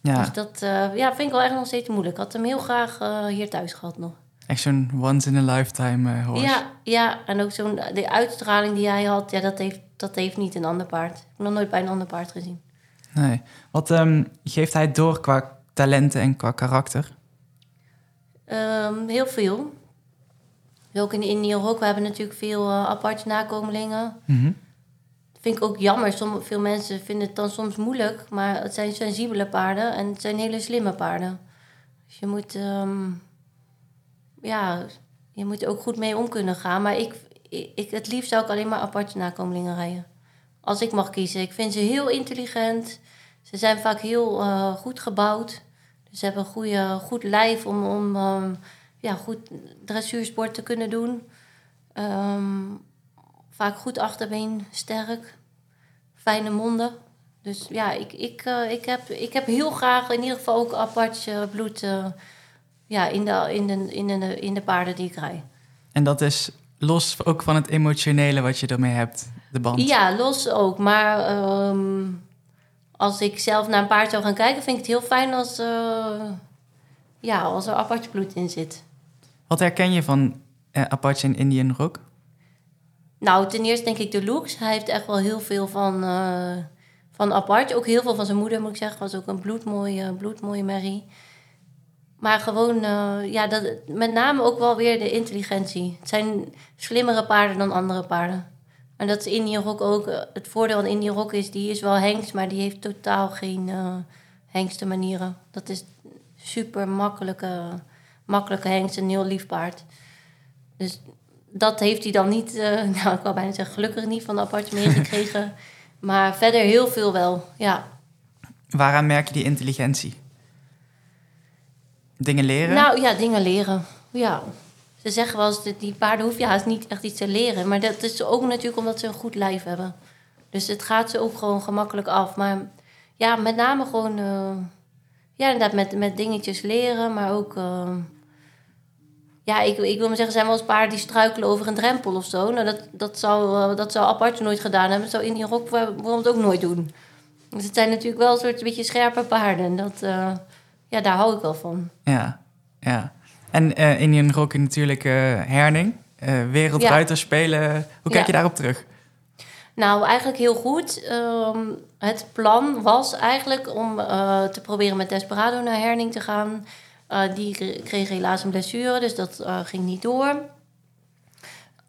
Ja. Dus dat eh, ja, vind ik wel echt nog steeds moeilijk. Ik had hem heel graag eh, hier thuis gehad nog. Echt zo'n once in a lifetime uh, horse. Ja, ja, en ook zo'n de uitstraling die hij had, ja, dat heeft, dat heeft niet een ander paard. Ik heb nog nooit bij een ander paard gezien. Nee. Wat um, geeft hij door qua talenten en qua karakter? Um, heel veel. Ook in Indië ook. We hebben natuurlijk veel uh, aparte nakomelingen. Mm -hmm. Dat vind ik ook jammer. Sommige, veel mensen vinden het dan soms moeilijk. Maar het zijn sensibele paarden. En het zijn hele slimme paarden. Dus je moet... Um, ja, je moet er ook goed mee om kunnen gaan. Maar ik, ik, het liefst zou ik alleen maar aparte nakomelingen rijden. Als ik mag kiezen. Ik vind ze heel intelligent. Ze zijn vaak heel uh, goed gebouwd. Ze hebben een goede, goed lijf om, om um, ja, goed dressuursport te kunnen doen. Um, vaak goed achterbeen, sterk. Fijne monden. Dus ja, ik, ik, uh, ik, heb, ik heb heel graag in ieder geval ook apart bloed uh, ja, in, de, in, de, in, de, in de paarden die ik rij. En dat is los ook van het emotionele wat je ermee hebt, de band? Ja, los ook. Maar um, als ik zelf naar een paard zou gaan kijken, vind ik het heel fijn als, uh, ja, als er Apache bloed in zit. Wat herken je van uh, Apache en Indian Rock? Nou, ten eerste denk ik de looks. Hij heeft echt wel heel veel van, uh, van Apache. Ook heel veel van zijn moeder, moet ik zeggen. Was ook een bloedmooie, bloedmooie merrie. Maar gewoon, uh, ja, dat, met name ook wel weer de intelligentie. Het zijn slimmere paarden dan andere paarden. En dat is Indian Rock ook. Het voordeel van Indian Rock is, die is wel hengst, maar die heeft totaal geen uh, hengste manieren. Dat is super makkelijke, makkelijke hengst, een heel lief paard. Dus dat heeft hij dan niet, uh, nou ik wou bijna zeggen gelukkig niet van de appartement gekregen. maar verder heel veel wel, ja. Waaraan merk je die intelligentie? Dingen leren? Nou ja, dingen leren. Ja. Ze zeggen wel eens, die paarden hoef je haast niet echt iets te leren. Maar dat is ook natuurlijk omdat ze een goed lijf hebben. Dus het gaat ze ook gewoon gemakkelijk af. Maar ja, met name gewoon... Uh, ja, inderdaad, met, met dingetjes leren, maar ook... Uh, ja, ik, ik wil maar zeggen, zijn wel eens paarden die struikelen over een drempel of zo. Nou, dat, dat, zou, uh, dat zou apart nooit gedaan hebben. Dat zou in die rok het ook nooit doen. Dus het zijn natuurlijk wel een soort beetje scherpe paarden. En dat, ja, daar hou ik wel van. Ja, ja. En uh, Indian Rocky natuurlijk uh, Herning, uh, wereldruiter spelen. Hoe kijk je daarop terug? Nou, eigenlijk heel goed. Um, het plan was eigenlijk om te proberen met Desperado naar Herning te gaan. die kreeg helaas een blessure, dus dat ging niet door.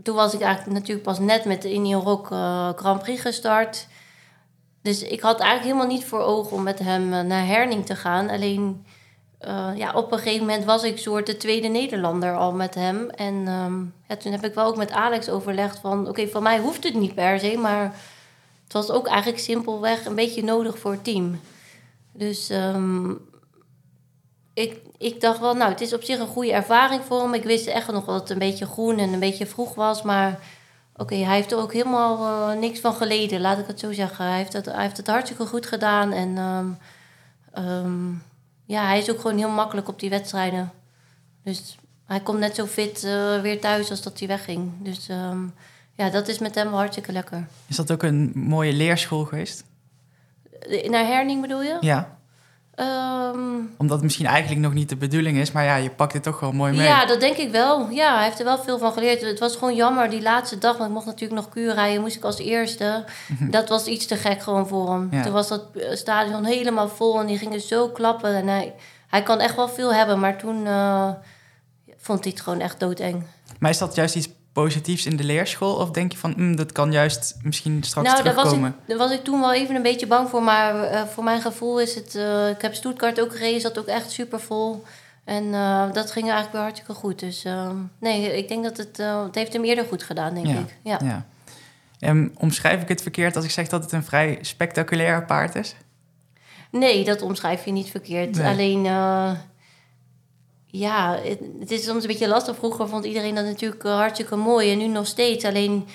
Toen was ik eigenlijk natuurlijk pas net met de Indian Rock Grand Prix gestart. Dus ik had eigenlijk helemaal niet voor ogen om met hem naar Herning te gaan. Alleen uh, ja, op een gegeven moment was ik soort de tweede Nederlander al met hem. En um, ja, toen heb ik wel ook met Alex overlegd van... oké, okay, van mij hoeft het niet per se, maar het was ook eigenlijk simpelweg een beetje nodig voor het team. Dus um, ik, ik dacht wel, nou, het is op zich een goede ervaring voor hem. Ik wist echt nog dat het een beetje groen en een beetje vroeg was, maar... Oké, hij heeft er ook helemaal uh, niks van geleden, laat ik het zo zeggen. Hij heeft het, hij heeft het hartstikke goed gedaan en... Um, ja, hij is ook gewoon heel makkelijk op die wedstrijden. Dus hij komt net zo fit uh, weer thuis als dat hij wegging. Dus um, ja, dat is met hem hartstikke lekker. Is dat ook een mooie leerschool geweest? Naar Herning bedoel je? Ja. Um, Omdat het misschien eigenlijk nog niet de bedoeling is, maar ja, je pakt het toch wel mooi mee. Ja, dat denk ik wel. Ja, hij heeft er wel veel van geleerd. Het was gewoon jammer, die laatste dag, want ik mocht natuurlijk nog kuur rijden, moest ik als eerste. Mhm. dat was iets te gek gewoon voor hem. Ja. Toen was dat stadion helemaal vol en die gingen zo klappen. En hij, hij kan echt wel veel hebben, maar toen uh, vond hij het gewoon echt doodeng. Maar is dat juist iets positiefs in de leerschool? Of denk je van, mm, dat kan juist misschien straks nou, terugkomen? Daar ik, daar was ik toen wel even een beetje bang voor. Maar uh, voor mijn gevoel is het... Uh, ik heb Stuttgart ook gereden, zat ook echt super vol. En uh, dat ging eigenlijk weer hartstikke goed. Dus ehm, nee, ik denk dat het... het heeft hem eerder goed gedaan, denk ja. ik. Ja. ja. En omschrijf ik het verkeerd als ik zeg dat het een vrij spectaculair paard is? Nee, dat omschrijf je niet verkeerd. Nee. Alleen ja, het, is soms een beetje lastig. Vroeger vond iedereen dat natuurlijk uh, hartstikke mooi en nu nog steeds. Alleen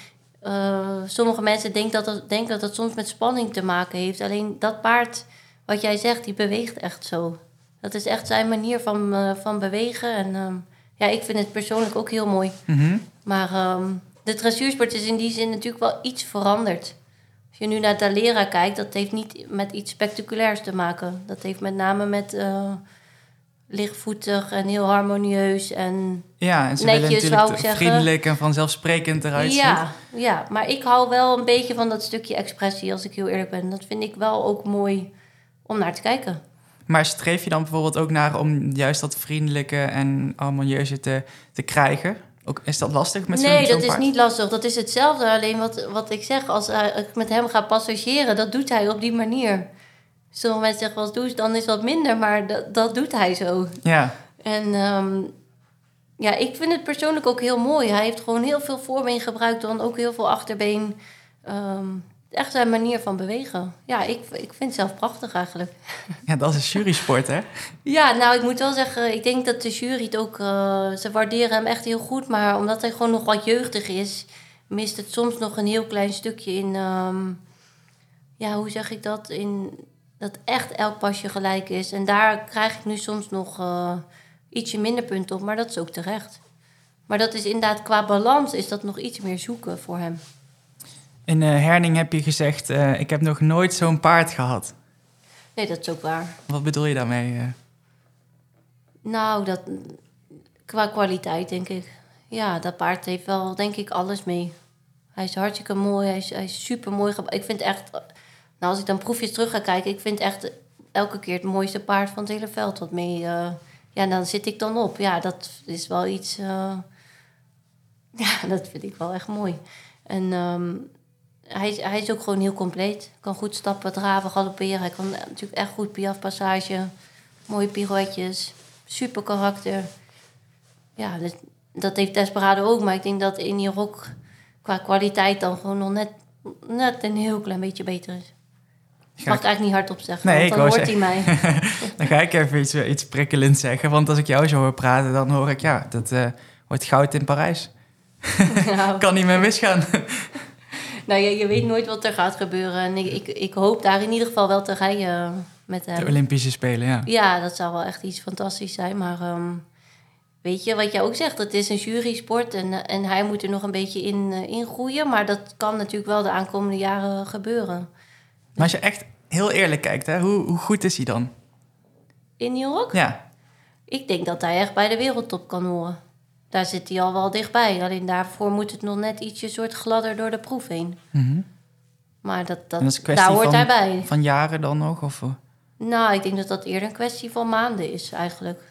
uh, sommige mensen denken dat, dat, denken dat het soms met spanning te maken heeft. Alleen dat paard, wat jij zegt, die beweegt echt zo. Dat is echt zijn manier van, uh, van bewegen. En um, ja, ik vind het persoonlijk ook heel mooi. Mm -hmm. Maar um, de dressuursport is in die zin natuurlijk wel iets veranderd. Als je nu naar Dalera kijkt, dat heeft niet met iets spectaculairs te maken. Dat heeft met name met lichtvoetig en heel harmonieus en ja, en ze netjes, willen natuurlijk vriendelijk en vanzelfsprekend eruit ja, Ja, maar ik hou wel een beetje van dat stukje expressie, als ik heel eerlijk ben. Dat vind ik wel ook mooi om naar te kijken. Maar streef je dan bijvoorbeeld ook naar om juist dat vriendelijke en harmonieuze te, te krijgen? Ook, is dat lastig met zo'n Nee, dat is niet lastig. Dat is hetzelfde. Alleen wat, wat ik zeg, als ik met hem ga passageren, dat doet hij op die manier. Sommige mensen zeggen wel eens, dan is wat minder, maar dat, dat doet hij zo. Ja. En um, ja, ik vind het persoonlijk ook heel mooi. Hij heeft gewoon heel veel voorbeen gebruikt, dan ook heel veel achterbeen. Um, echt zijn manier van bewegen. Ja, ik, ik vind het zelf prachtig eigenlijk. Ja, dat is een jurysport, hè? ja, nou, ik moet wel zeggen, ik denk dat de jury het ook... Uh, ze waarderen hem echt heel goed, maar omdat hij gewoon nog wat jeugdig is... mist het soms nog een heel klein stukje in... Um, ja, hoe zeg ik dat? In dat echt elk pasje gelijk is. En daar krijg ik nu soms nog uh, ietsje minder punten op, maar dat is ook terecht. Maar dat is inderdaad qua balans is dat nog iets meer zoeken voor hem. In uh, Herning heb je gezegd, uh, ik heb nog nooit zo'n paard gehad. Nee, dat is ook waar. Wat bedoel je daarmee? Nou, dat, qua kwaliteit denk ik. Ja, dat paard heeft wel denk ik alles mee. Hij is hartstikke mooi, hij is, hij is super mooi. Ik vind echt nou, als ik dan proefjes terug ga kijken, ik vind echt elke keer het mooiste paard van het hele veld wat mee uh, Ja, dan zit ik dan op. Ja, dat is wel iets... eh, ja, dat vind ik wel echt mooi. En ehm, hij, hij is ook gewoon heel compleet. Kan goed stappen, draven, galopperen. Hij kan natuurlijk echt goed piafpassage. Mooie pirouetjes. Super karakter. Ja, dat, dat heeft Desperado ook. Maar ik denk dat in die rok qua kwaliteit dan gewoon nog net, net een heel klein beetje beter is. Ik mag het eigenlijk niet hardop zeggen, Nee, want ik dan hoort hij mij. Dan ga ik even iets, iets prikkelends zeggen. Want als ik jou zo hoor praten, dan hoor ik, ja, dat eh, wordt goud in Parijs. Nou, Kan niet meer misgaan. nou, je, je weet nooit wat er gaat gebeuren. En ik, ik, ik hoop daar in ieder geval wel te rijden met hem. De Olympische Spelen, ja. Ja, dat zou wel echt iets fantastisch zijn. Maar ehm, weet je, wat jij ook zegt, het is een jury-sport en, eh, en hij moet er nog een beetje in, eh, in groeien. Maar dat kan natuurlijk wel de aankomende jaren gebeuren. Maar als je echt heel eerlijk kijkt, hè, hoe, hoe goed is hij dan? In New York? Ja, Ik denk dat hij echt bij de wereldtop kan horen. Daar zit hij al wel dichtbij. Alleen daarvoor moet het nog net ietsje soort gladder door de proef heen. Mhm. Maar dat, dat, En dat is daar hoort van- hij bij. van jaren dan nog? Of, eh? Nou, ik denk dat dat eerder een kwestie van maanden is eigenlijk.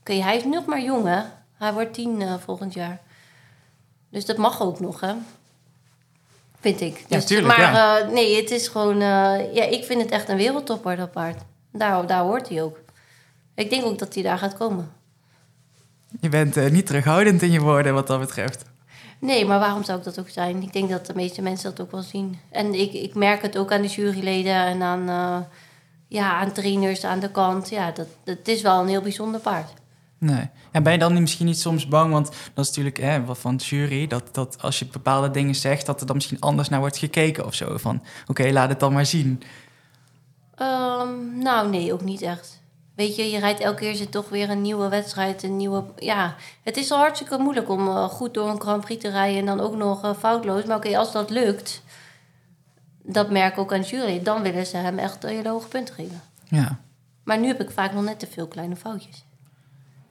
Oké, hij is nog maar jong, hè? Hij wordt tien eh, volgend jaar. Dus dat mag ook nog, hè? Vind ik. Ja, Dus, tuurlijk, maar ja. eh, nee, het is gewoon... eh, ja, ik vind het echt een wereldtopper, dat paard. Daar, daar hoort hij ook. Ik denk ook dat hij daar gaat komen. je bent eh, niet terughoudend in je woorden wat dat betreft. Nee, maar waarom zou ik dat ook zijn? Ik denk dat de meeste mensen dat ook wel zien. En ik, ik merk het ook aan de juryleden en aan, ja, aan trainers aan de kant. Ja, dat, dat is wel een heel bijzonder paard. Nee. Ja, ben je dan niet- misschien niet soms bang? Want dat is natuurlijk hè, wat van het jury. Dat, dat als je bepaalde dingen zegt, dat er dan misschien anders naar wordt gekeken of zo. Van oké, laat het dan maar zien. Ehm, nou, nee, ook niet echt. Weet je, je rijdt elke keer zit toch weer een nieuwe wedstrijd, een nieuwe... Ja, het is al hartstikke moeilijk om eh, goed door een Grand Prix te rijden en dan ook nog eh, foutloos. Maar oké, als dat lukt, dat merk ik ook aan de jury, dan willen ze hem echt hele hoge punten geven. Ja. Maar nu heb ik vaak nog net te veel kleine foutjes.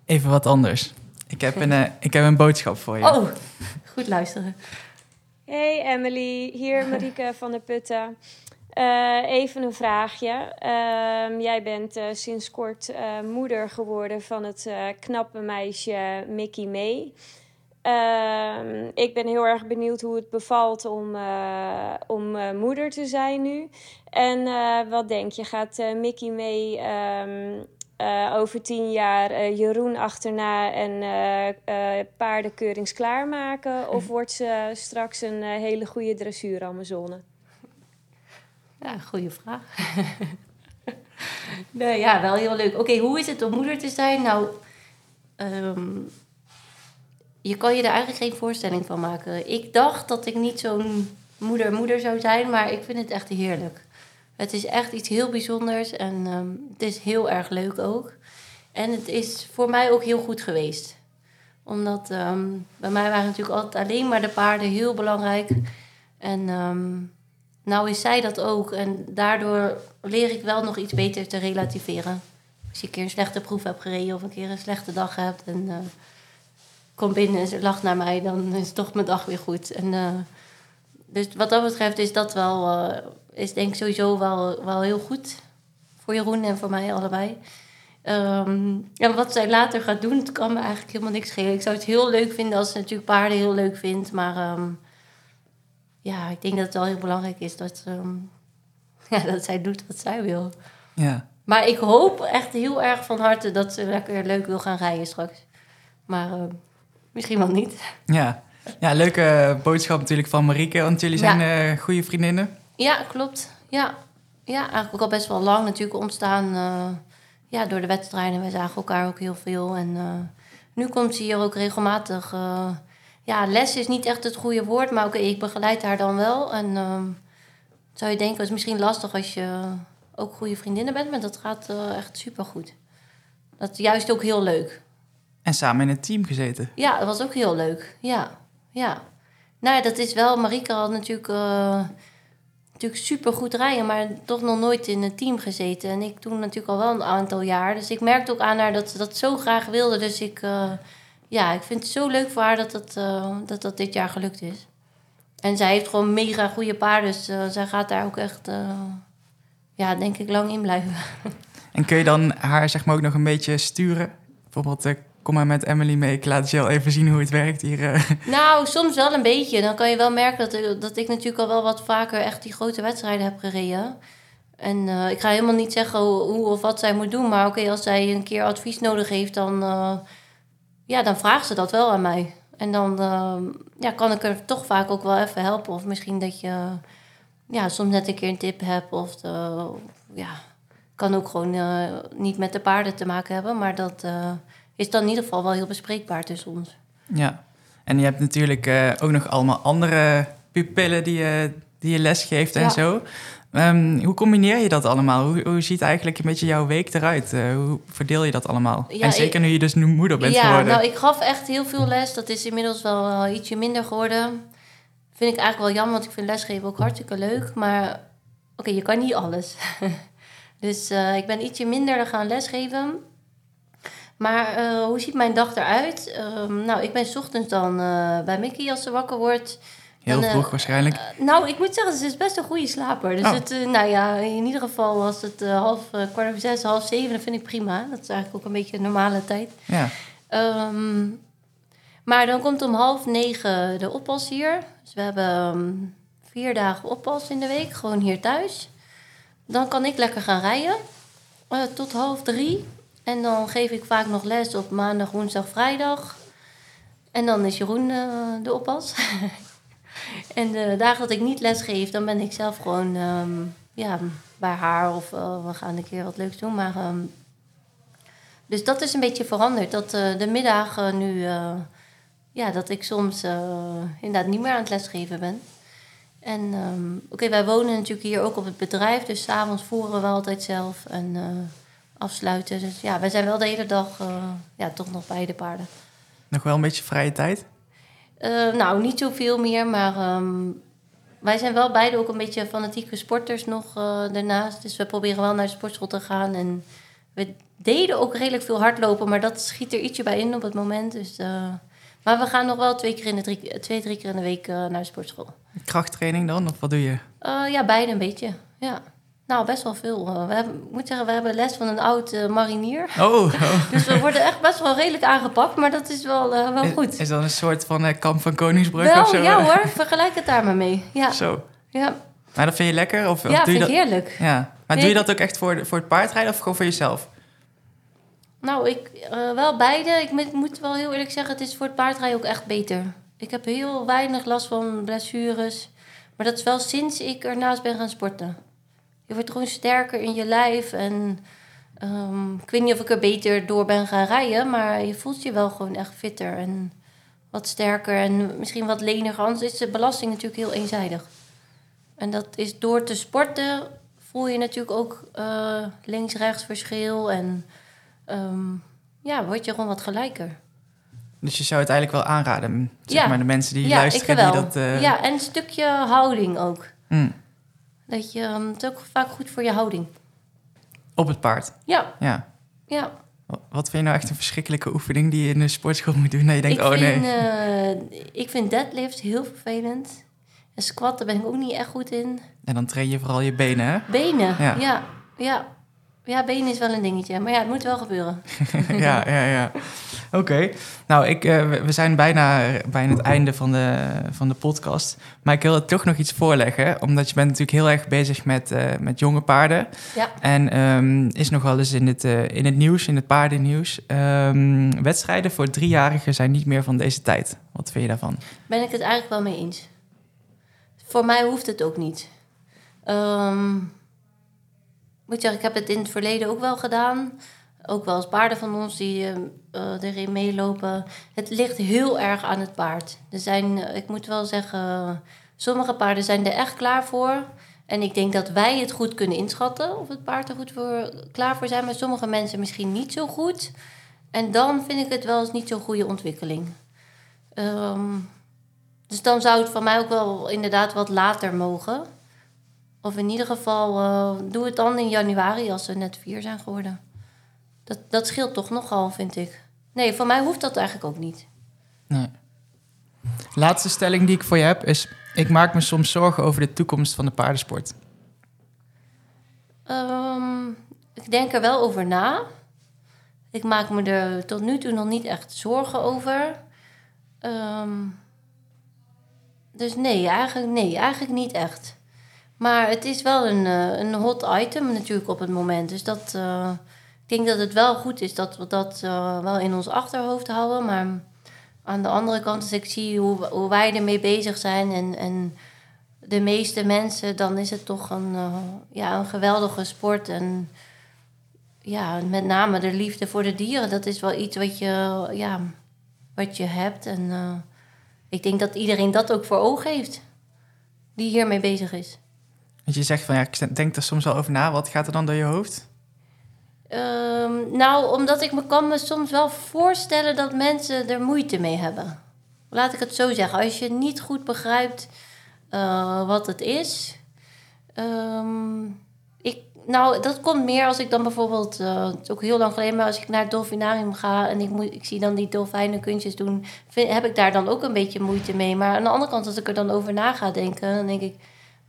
Even wat anders. Ik heb een, eh, ik heb een boodschap voor je. Oh, goed luisteren. Hey Emily, hier Marieke van der Putten. Eh, even een vraagje. Ehm, jij bent eh, sinds kort eh, moeder geworden van het eh, knappe meisje Mickey May. Ehm, ik ben heel erg benieuwd hoe het bevalt om, eh, om eh, moeder te zijn nu. En eh, wat denk je, gaat eh, Mickey May ehm, eh, over tien jaar eh, Jeroen achterna en eh paardenkeurings klaarmaken? Of wordt ze straks een hele goede dressuur-Amazone? Ja, goede vraag. nee, ja, wel heel leuk. Oké, hoe is het om moeder te zijn? Nou, ehm, je kan je er eigenlijk geen voorstelling van maken. Ik dacht dat ik niet zo'n moeder-moeder zou zijn, maar ik vind het echt heerlijk. Het is echt iets heel bijzonders en ehm, het is heel erg leuk ook. En het is voor mij ook heel goed geweest. Omdat ehm, bij mij waren natuurlijk altijd alleen maar de paarden heel belangrijk. En ehm, nou is zij dat ook. En daardoor leer ik wel nog iets beter te relativeren. Als je een keer een slechte proef hebt gereden of een keer een slechte dag hebt en eh komt binnen en ze lacht naar mij, dan is toch mijn dag weer goed. En, eh, dus wat dat betreft is dat wel, eh, is denk ik sowieso wel, wel heel goed. Voor Jeroen en voor mij allebei. Ehm, en wat zij later gaat doen, het kan me eigenlijk helemaal niks schelen. Ik zou het heel leuk vinden als ze natuurlijk paarden heel leuk vindt, maar ehm, ja, ik denk dat het wel heel belangrijk is dat, ehm, ja, dat zij doet wat zij wil. Ja. Maar ik hoop echt heel erg van harte dat ze lekker leuk wil gaan rijden straks. Maar misschien wel niet. Ja. ja, leuke boodschap natuurlijk van Marieke, want jullie zijn Ja. eh, goede vriendinnen. Ja, klopt. Ja. ja, eigenlijk ook al best wel lang natuurlijk ontstaan eh, ja, door de wedstrijden. Wij zagen elkaar ook heel veel. En eh, nu komt ze hier ook regelmatig. eh, ja, les is niet echt het goede woord, maar oké, ik begeleid haar dan wel. En ehm, zou je denken, het is misschien lastig als je ook goede vriendinnen bent, maar dat gaat echt supergoed. Dat is juist ook heel leuk. En samen in een team gezeten. Ja, dat was ook heel leuk. Ja, ja. Nou, ja, dat is wel... Marieke had natuurlijk, natuurlijk super goed rijden... maar toch nog nooit in een team gezeten. En ik toen natuurlijk al wel een aantal jaar. Dus ik merkte ook aan haar dat ze dat zo graag wilde. Dus ik, eh, ja, ik vind het zo leuk voor haar dat dat, eh, dat, dat dit jaar gelukt is. En zij heeft gewoon mega goede paarden. Dus eh, zij gaat daar ook echt, ja, denk ik, lang in blijven. En kun je dan haar zeg maar ook nog een beetje sturen? Bijvoorbeeld, kom maar met Emily mee, ik laat je al even zien hoe het werkt hier. Uh. Nou, soms wel een beetje. Dan kan je wel merken dat, dat ik natuurlijk al wel wat vaker echt die grote wedstrijden heb gereden. En uh, ik ga helemaal niet zeggen hoe, of wat zij moet doen. Maar oké, als zij een keer advies nodig heeft, dan, ja, dan vraagt ze dat wel aan mij. En dan ja, kan ik er toch vaak ook wel even helpen. Of misschien dat je ja, soms net een keer een tip hebt. Of ja, kan ook gewoon uh, niet met de paarden te maken hebben. Maar dat uh, is dan in ieder geval wel heel bespreekbaar tussen ons. Ja, en je hebt natuurlijk uh, ook nog allemaal andere pupillen die je, die je les geeft en ja. zo. Um, hoe combineer je dat allemaal? Hoe, hoe ziet eigenlijk een beetje jouw week eruit? hoe verdeel je dat allemaal? Ja, en zeker ik, nu je dus nu moeder bent ja, geworden. nou, ik gaf echt heel veel les. Dat is inmiddels wel ietsje minder geworden. Vind ik eigenlijk wel jammer, want ik vind lesgeven ook hartstikke leuk. Maar oké, je kan niet alles. Dus uh, ik ben ietsje minder gaan lesgeven. Maar uh, hoe ziet mijn dag eruit? Uh, nou, ik ben s ochtends dan uh, bij Mickey als ze wakker wordt. Heel vroeg waarschijnlijk. nou, ik moet zeggen, ze is best een goede slaper. Dus Oh. het, nou ja, in ieder geval was het half, kwart over zes, half zeven, dat vind ik prima. Dat is eigenlijk ook een beetje een normale tijd. Ja. Um, maar dan komt om half negen de oppas hier. Dus we hebben um, vier dagen oppas in de week, gewoon hier thuis. Dan kan ik lekker gaan rijden tot half drie. En dan geef ik vaak nog les op maandag, woensdag, vrijdag. En dan is Jeroen uh, de oppas. en de dagen dat ik niet les geef, dan ben ik zelf gewoon um, ja, bij haar of uh, we gaan een keer wat leuks doen. Maar, um, dus dat is een beetje veranderd. Dat uh, de middagen nu, ja, dat ik soms inderdaad niet meer aan het lesgeven ben. En um, oké, wij wonen natuurlijk hier ook op het bedrijf, dus s'avonds voeren we altijd zelf en afsluiten. Dus ja, wij zijn wel de hele dag uh, ja, toch nog bij de paarden. Nog wel een beetje vrije tijd? Uh, nou, niet zoveel meer, maar um, wij zijn wel beide ook een beetje fanatieke sporters nog daarnaast. Dus we proberen wel naar de sportschool te gaan. En we deden ook redelijk veel hardlopen, maar dat schiet er ietsje bij in op het moment. Dus, maar we gaan nog wel twee, keer in de drie, twee, drie keer in de week naar de sportschool. Krachttraining dan, of wat doe je? Uh, ja, beide een beetje, ja. Nou, best wel veel. Uh, we hebben, moet zeggen, we hebben les van een oud uh, marinier. Oh, oh. dus we worden echt best wel redelijk aangepakt, maar dat is wel, wel is, goed. Is dat een soort van kamp van Koningsbrug wel, of zo? Ja hoor, vergelijk het daar maar mee. Ja. Zo. Ja. Maar dat vind je lekker? Of, ja, of doe vind je dat... heerlijk. Ja. Maar doe je dat ook echt voor, voor het paardrijden of gewoon voor jezelf? Nou, ik wel beide. Ik moet wel heel eerlijk zeggen, het is voor het paardrijden ook echt beter. Ik heb heel weinig last van blessures. Maar dat is wel sinds ik ernaast ben gaan sporten. Je wordt gewoon sterker in je lijf. En um, ik weet niet of ik er beter door ben gaan rijden. Maar je voelt je wel gewoon echt fitter en wat sterker. En misschien wat leniger. Anders is de belasting natuurlijk heel eenzijdig. En dat is door te sporten voel je natuurlijk ook uh, links-rechts verschil. En um, ja, word je gewoon wat gelijker. Dus je zou het eigenlijk wel aanraden, zeg ja. maar, de mensen die ja, luisteren. Die dat, uh... Ja, en een stukje houding ook. Mm. Dat je, um, het is ook vaak goed voor je houding. Op het paard? Ja. Ja. ja. Wat vind je nou echt een verschrikkelijke oefening die je in de sportschool moet doen? Dat je denkt, ik oh vind, nee. Uh, ik vind deadlifts heel vervelend. En squatten ben ik ook niet echt goed in. En dan train je vooral je benen, hè? Benen, ja. ja. ja. Ja, benen is wel een dingetje. Maar ja, het moet wel gebeuren. ja, ja, ja. Oké. Okay. Nou, ik, uh, we zijn bijna bij het einde van de, van de podcast. Maar ik wil er toch nog iets voorleggen. Omdat je bent natuurlijk heel erg bezig met, uh, met jonge paarden. Ja. En um, is nog wel eens in het, uh, in het nieuws, in het paardennieuws... Um, wedstrijden voor driejarigen zijn niet meer van deze tijd. Wat vind je daarvan? Ben ik het eigenlijk wel mee eens. Voor mij hoeft het ook niet. Um, moet zeggen, ik heb het in het verleden ook wel gedaan. Ook wel als paarden van ons die uh, erin meelopen. Het ligt heel erg aan het paard. Er zijn, uh, ik moet wel zeggen, sommige paarden zijn er echt klaar voor. En ik denk dat wij het goed kunnen inschatten of het paard er goed voor, klaar voor zijn. Maar sommige mensen misschien niet zo goed. En dan vind ik het wel eens niet zo'n goede ontwikkeling. Um, dus dan zou het van mij ook wel inderdaad wat later mogen. Of in ieder geval, doe het dan in januari als ze net vier zijn geworden. Dat, dat scheelt toch nogal, vind ik. Nee, voor mij hoeft dat eigenlijk ook niet. Nee. Laatste stelling die ik voor je heb is... ik maak me soms zorgen over de toekomst van de paardensport. Um, ik denk er wel over na. ik maak me er tot nu toe nog niet echt zorgen over. Ehm, dus nee eigenlijk, nee, eigenlijk niet echt. Maar het is wel een, eh, een hot item natuurlijk op het moment. Dus dat, uh, ik denk dat het wel goed is dat we dat uh, wel in ons achterhoofd houden. Maar aan de andere kant, als ik zie hoe, hoe wij ermee bezig zijn en, en de meeste mensen, dan is het toch een, ja, een geweldige sport. En ja, met name de liefde voor de dieren, dat is wel iets wat je, ja, wat je hebt. En uh, ik denk dat iedereen dat ook voor ogen heeft, die hiermee bezig is. Want je zegt van ja, ik denk er soms wel over na. Wat gaat er dan door je hoofd? Um, nou, omdat ik me kan me soms wel voorstellen dat mensen er moeite mee hebben. Laat ik het zo zeggen. Als je niet goed begrijpt uh, wat het is. Um, ik nou, dat komt meer als ik dan bijvoorbeeld, uh, het is ook heel lang geleden, maar als ik naar het dolfinarium ga en ik, moet, ik zie dan die dolfijnen kunstjes doen, heb ik daar dan ook een beetje moeite mee. Maar aan de andere kant, als ik er dan over na ga denken, dan denk ik,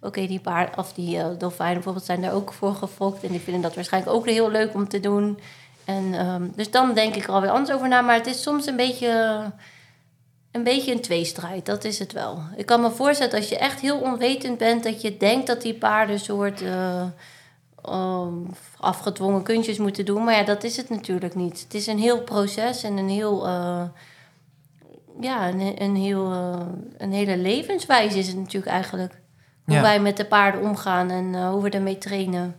oké, die paard of die uh, dolfijnen bijvoorbeeld zijn daar ook voor gefokt en die vinden dat waarschijnlijk ook heel leuk om te doen. En um, dus dan denk ik er alweer anders over na, maar het is soms een beetje, een beetje een tweestrijd, dat is het wel. Ik kan me voorstellen als je echt heel onwetend bent, dat je denkt dat die paarden soort... Uh, afgedwongen kunstjes moeten doen. Maar ja, dat is het natuurlijk niet. Het is een heel proces en een heel. Uh, ja, een, een heel, een hele levenswijze is het natuurlijk eigenlijk. Hoe ja. wij met de paarden omgaan en uh, hoe we ermee trainen.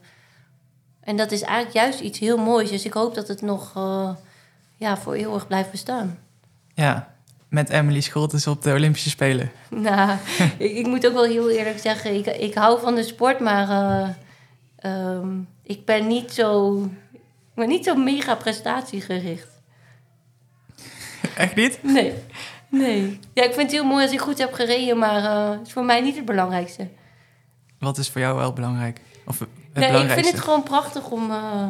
En dat is eigenlijk juist iets heel moois. Dus ik hoop dat het nog ja, voor eeuwig blijft bestaan. Ja, met Emily Scholtes op de Olympische Spelen. Nou, ik, ik, moet ook wel heel eerlijk zeggen, ik, ik hou van de sport, maar Um, ik ben niet zo, ben niet zo mega prestatiegericht. Echt niet? Nee. Nee. Ja, ik vind het heel mooi als ik goed heb gereden, maar uh, het is voor mij niet het belangrijkste. Wat is voor jou wel belangrijk? Of het nee, ik vind het gewoon prachtig om uh,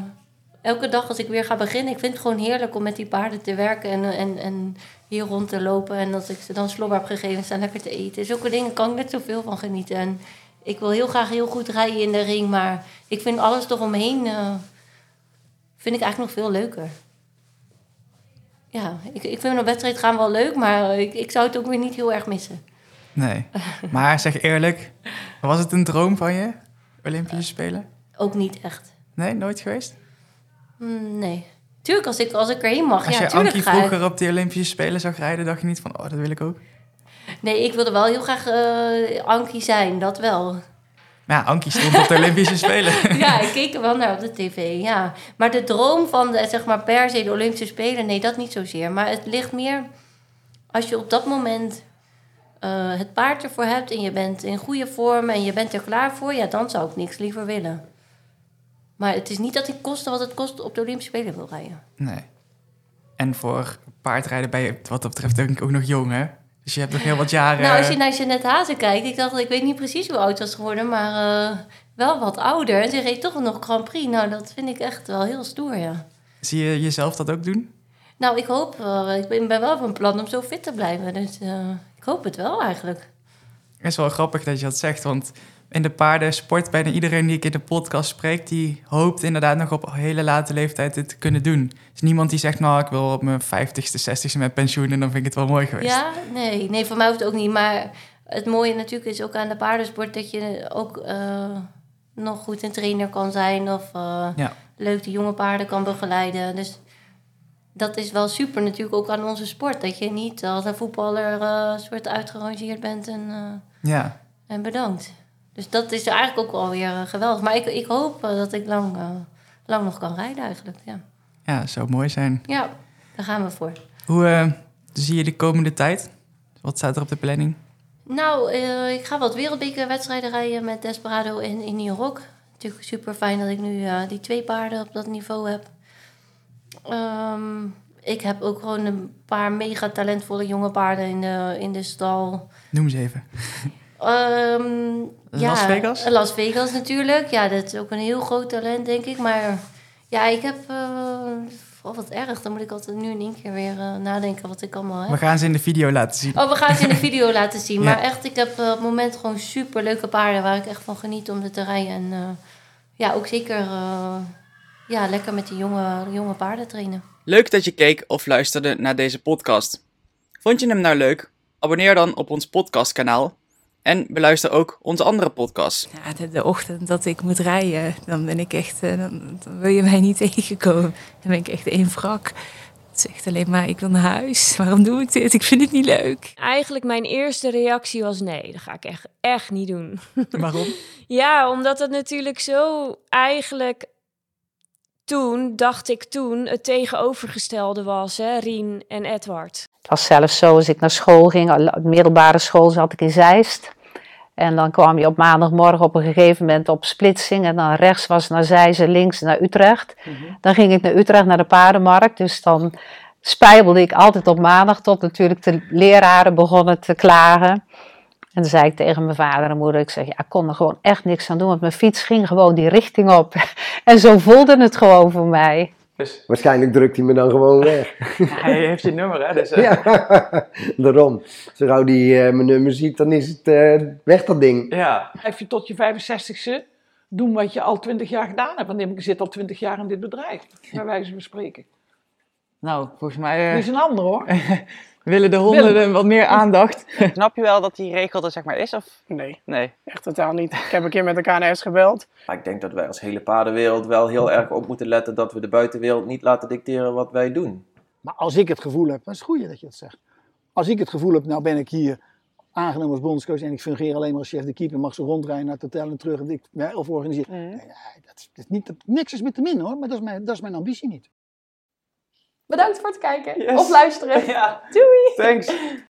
elke dag als ik weer ga beginnen. Ik vind het gewoon heerlijk om met die paarden te werken en, en, en hier rond te lopen. En dat ik ze dan slobber heb gegeven en staan lekker te eten. Zulke dingen kan ik net zoveel van genieten. En ik wil heel graag heel goed rijden in de ring, maar ik vind alles eromheen uh, vind ik eigenlijk nog veel leuker. Ja, ik, ik vind een wedstrijd gaan wel leuk, maar ik, ik zou het ook weer niet heel erg missen. Nee, maar zeg eerlijk, was het een droom van je, Olympische Spelen? Ook niet echt. Nee, nooit geweest? Mm, nee. Tuurlijk, als ik, als ik erheen mag, als ja, je tuurlijk Ankie vroeger op de Olympische Spelen zag rijden, dacht je niet van, oh, dat wil ik ook? Nee, ik wilde wel heel graag uh, Ankie zijn, dat wel. Ja, Ankie stond op de Olympische Spelen. ja, ik keek er wel naar op de tv, ja. Maar de droom van, de, zeg maar, per se de Olympische Spelen... nee, dat niet zozeer. Maar het ligt meer... als je op dat moment uh, het paard ervoor hebt... en je bent in goede vorm en je bent er klaar voor... ja, dan zou ik niks liever willen. Maar het is niet dat ik koste wat het kost op de Olympische Spelen wil rijden. Nee. En voor paardrijden ben je wat dat betreft denk ik ook nog jong, hè? Dus je hebt nog heel wat jaren... Nou, als je naar Jeanette Hazen kijkt... ik dacht, ik weet niet precies hoe oud ze was geworden... maar uh, wel wat ouder. En ze reed toch nog Grand Prix. Nou, dat vind ik echt wel heel stoer, ja. Zie je jezelf dat ook doen? Nou, ik hoop... Uh, ik ben wel van plan om zo fit te blijven. Dus uh, ik hoop het wel eigenlijk. Het is wel grappig dat je dat zegt, want in de paardensport, bijna iedereen die ik in de podcast spreek, die hoopt inderdaad nog op hele late leeftijd dit te kunnen doen. is niemand die zegt, nou, ik wil op mijn 50ste, 60ste met pensioen en dan vind ik het wel mooi geweest. Ja, nee, nee, voor mij hoeft het ook niet. Maar het mooie natuurlijk is ook aan de paardensport dat je ook uh, nog goed een trainer kan zijn of uh, ja. leuk de jonge paarden kan begeleiden. Dus dat is wel super natuurlijk ook aan onze sport. Dat je niet als een voetballer uh, soort uitgerangeerd bent en, ja. en bedankt. Dus dat is eigenlijk ook alweer uh, geweldig. Maar ik, ik hoop uh, dat ik lang, uh, lang nog kan rijden eigenlijk, ja. Ja, zou mooi zijn. Ja, daar gaan we voor. Hoe zie je de komende tijd? Wat staat er op de planning? Nou, ik ga wat wereldbekerwedstrijden rijden met Desperado en in New York. Natuurlijk super fijn dat ik nu die twee paarden op dat niveau heb. Um, ik heb ook gewoon een paar mega talentvolle jonge paarden in de, in de stal. Noem ze even. Um, Las ja, Vegas? Las Vegas natuurlijk. Ja, dat is ook een heel groot talent, denk ik. Maar ja, ik heb... Uh, oh, wat erg. Dan moet ik altijd nu in één keer weer uh, nadenken wat ik allemaal heb. We gaan ze in de video laten zien. Oh, we gaan ze in de video laten zien. Ja. Maar echt, ik heb uh, op het moment gewoon super leuke paarden... waar ik echt van geniet om te rijden. En ja, ook zeker ja, lekker met die jonge, jonge paarden trainen. Leuk dat je keek of luisterde naar deze podcast. Vond je hem nou leuk? Abonneer dan op ons podcastkanaal en beluister ook onze andere podcasts. Ja, de, de ochtend dat ik moet rijden, dan ben ik echt, eh, dan, dan wil je mij niet tegenkomen. Dan ben ik echt één wrak. Het zegt alleen maar, ik wil naar huis. Waarom doe ik dit? Ik vind het niet leuk. Eigenlijk mijn eerste reactie was nee, dat ga ik echt, echt niet doen. Waarom? Ja, omdat het natuurlijk zo eigenlijk toen, dacht ik toen, het tegenovergestelde was, hè, Rien en Edward. Het was zelfs zo, als ik naar school ging, middelbare school zat ik in Zeist. En dan kwam je op maandagmorgen op een gegeven moment op splitsing. En dan rechts was naar Zeist en links naar Utrecht. Dan ging ik naar Utrecht, naar de paardenmarkt. Dus dan spijbelde ik altijd op maandag tot natuurlijk de leraren begonnen te klagen. En dan zei ik tegen mijn vader en moeder, ik zeg, ja, ik kon er gewoon echt niks aan doen. Want mijn fiets ging gewoon die richting op. En zo voelde het gewoon voor mij. Dus Waarschijnlijk drukt hij me dan gewoon weg. hij heeft je nummer, hè? Dus, eh, Ja, daarom. Zo gauw die eh, mijn nummer ziet, dan is het eh, weg dat ding. ja. Blijf je tot je 65ste doen wat je al 20 jaar gedaan hebt. Want ik zit al 20 jaar in dit bedrijf, bij wijze van spreken. Nou, volgens mij eh, Dit is een ander hoor. willen de honden wat meer aandacht. Snap je wel dat die regel er zeg maar is? Of? Nee, Nee. echt totaal niet. Ik heb een keer met de KNS gebeld. Maar ik denk dat wij als hele paardenwereld wel heel erg op moeten letten dat we de buitenwereld niet laten dicteren wat wij doen. Maar als ik het gevoel heb, dat is het goede dat je dat zegt. Als ik het gevoel heb, nou ben ik hier aangenomen als bondscoach en ik fungeer alleen maar als chef de keeper, mag ze rondrijden naar het hotel en terug en ik, ja, of organiseren. Nee, nee, dat, is- dat is niet, dat, niks is met te min hoor, maar dat is, mijn, dat is mijn ambitie niet. Bedankt voor het kijken Yes. of luisteren. Ja. Doei! Thanks.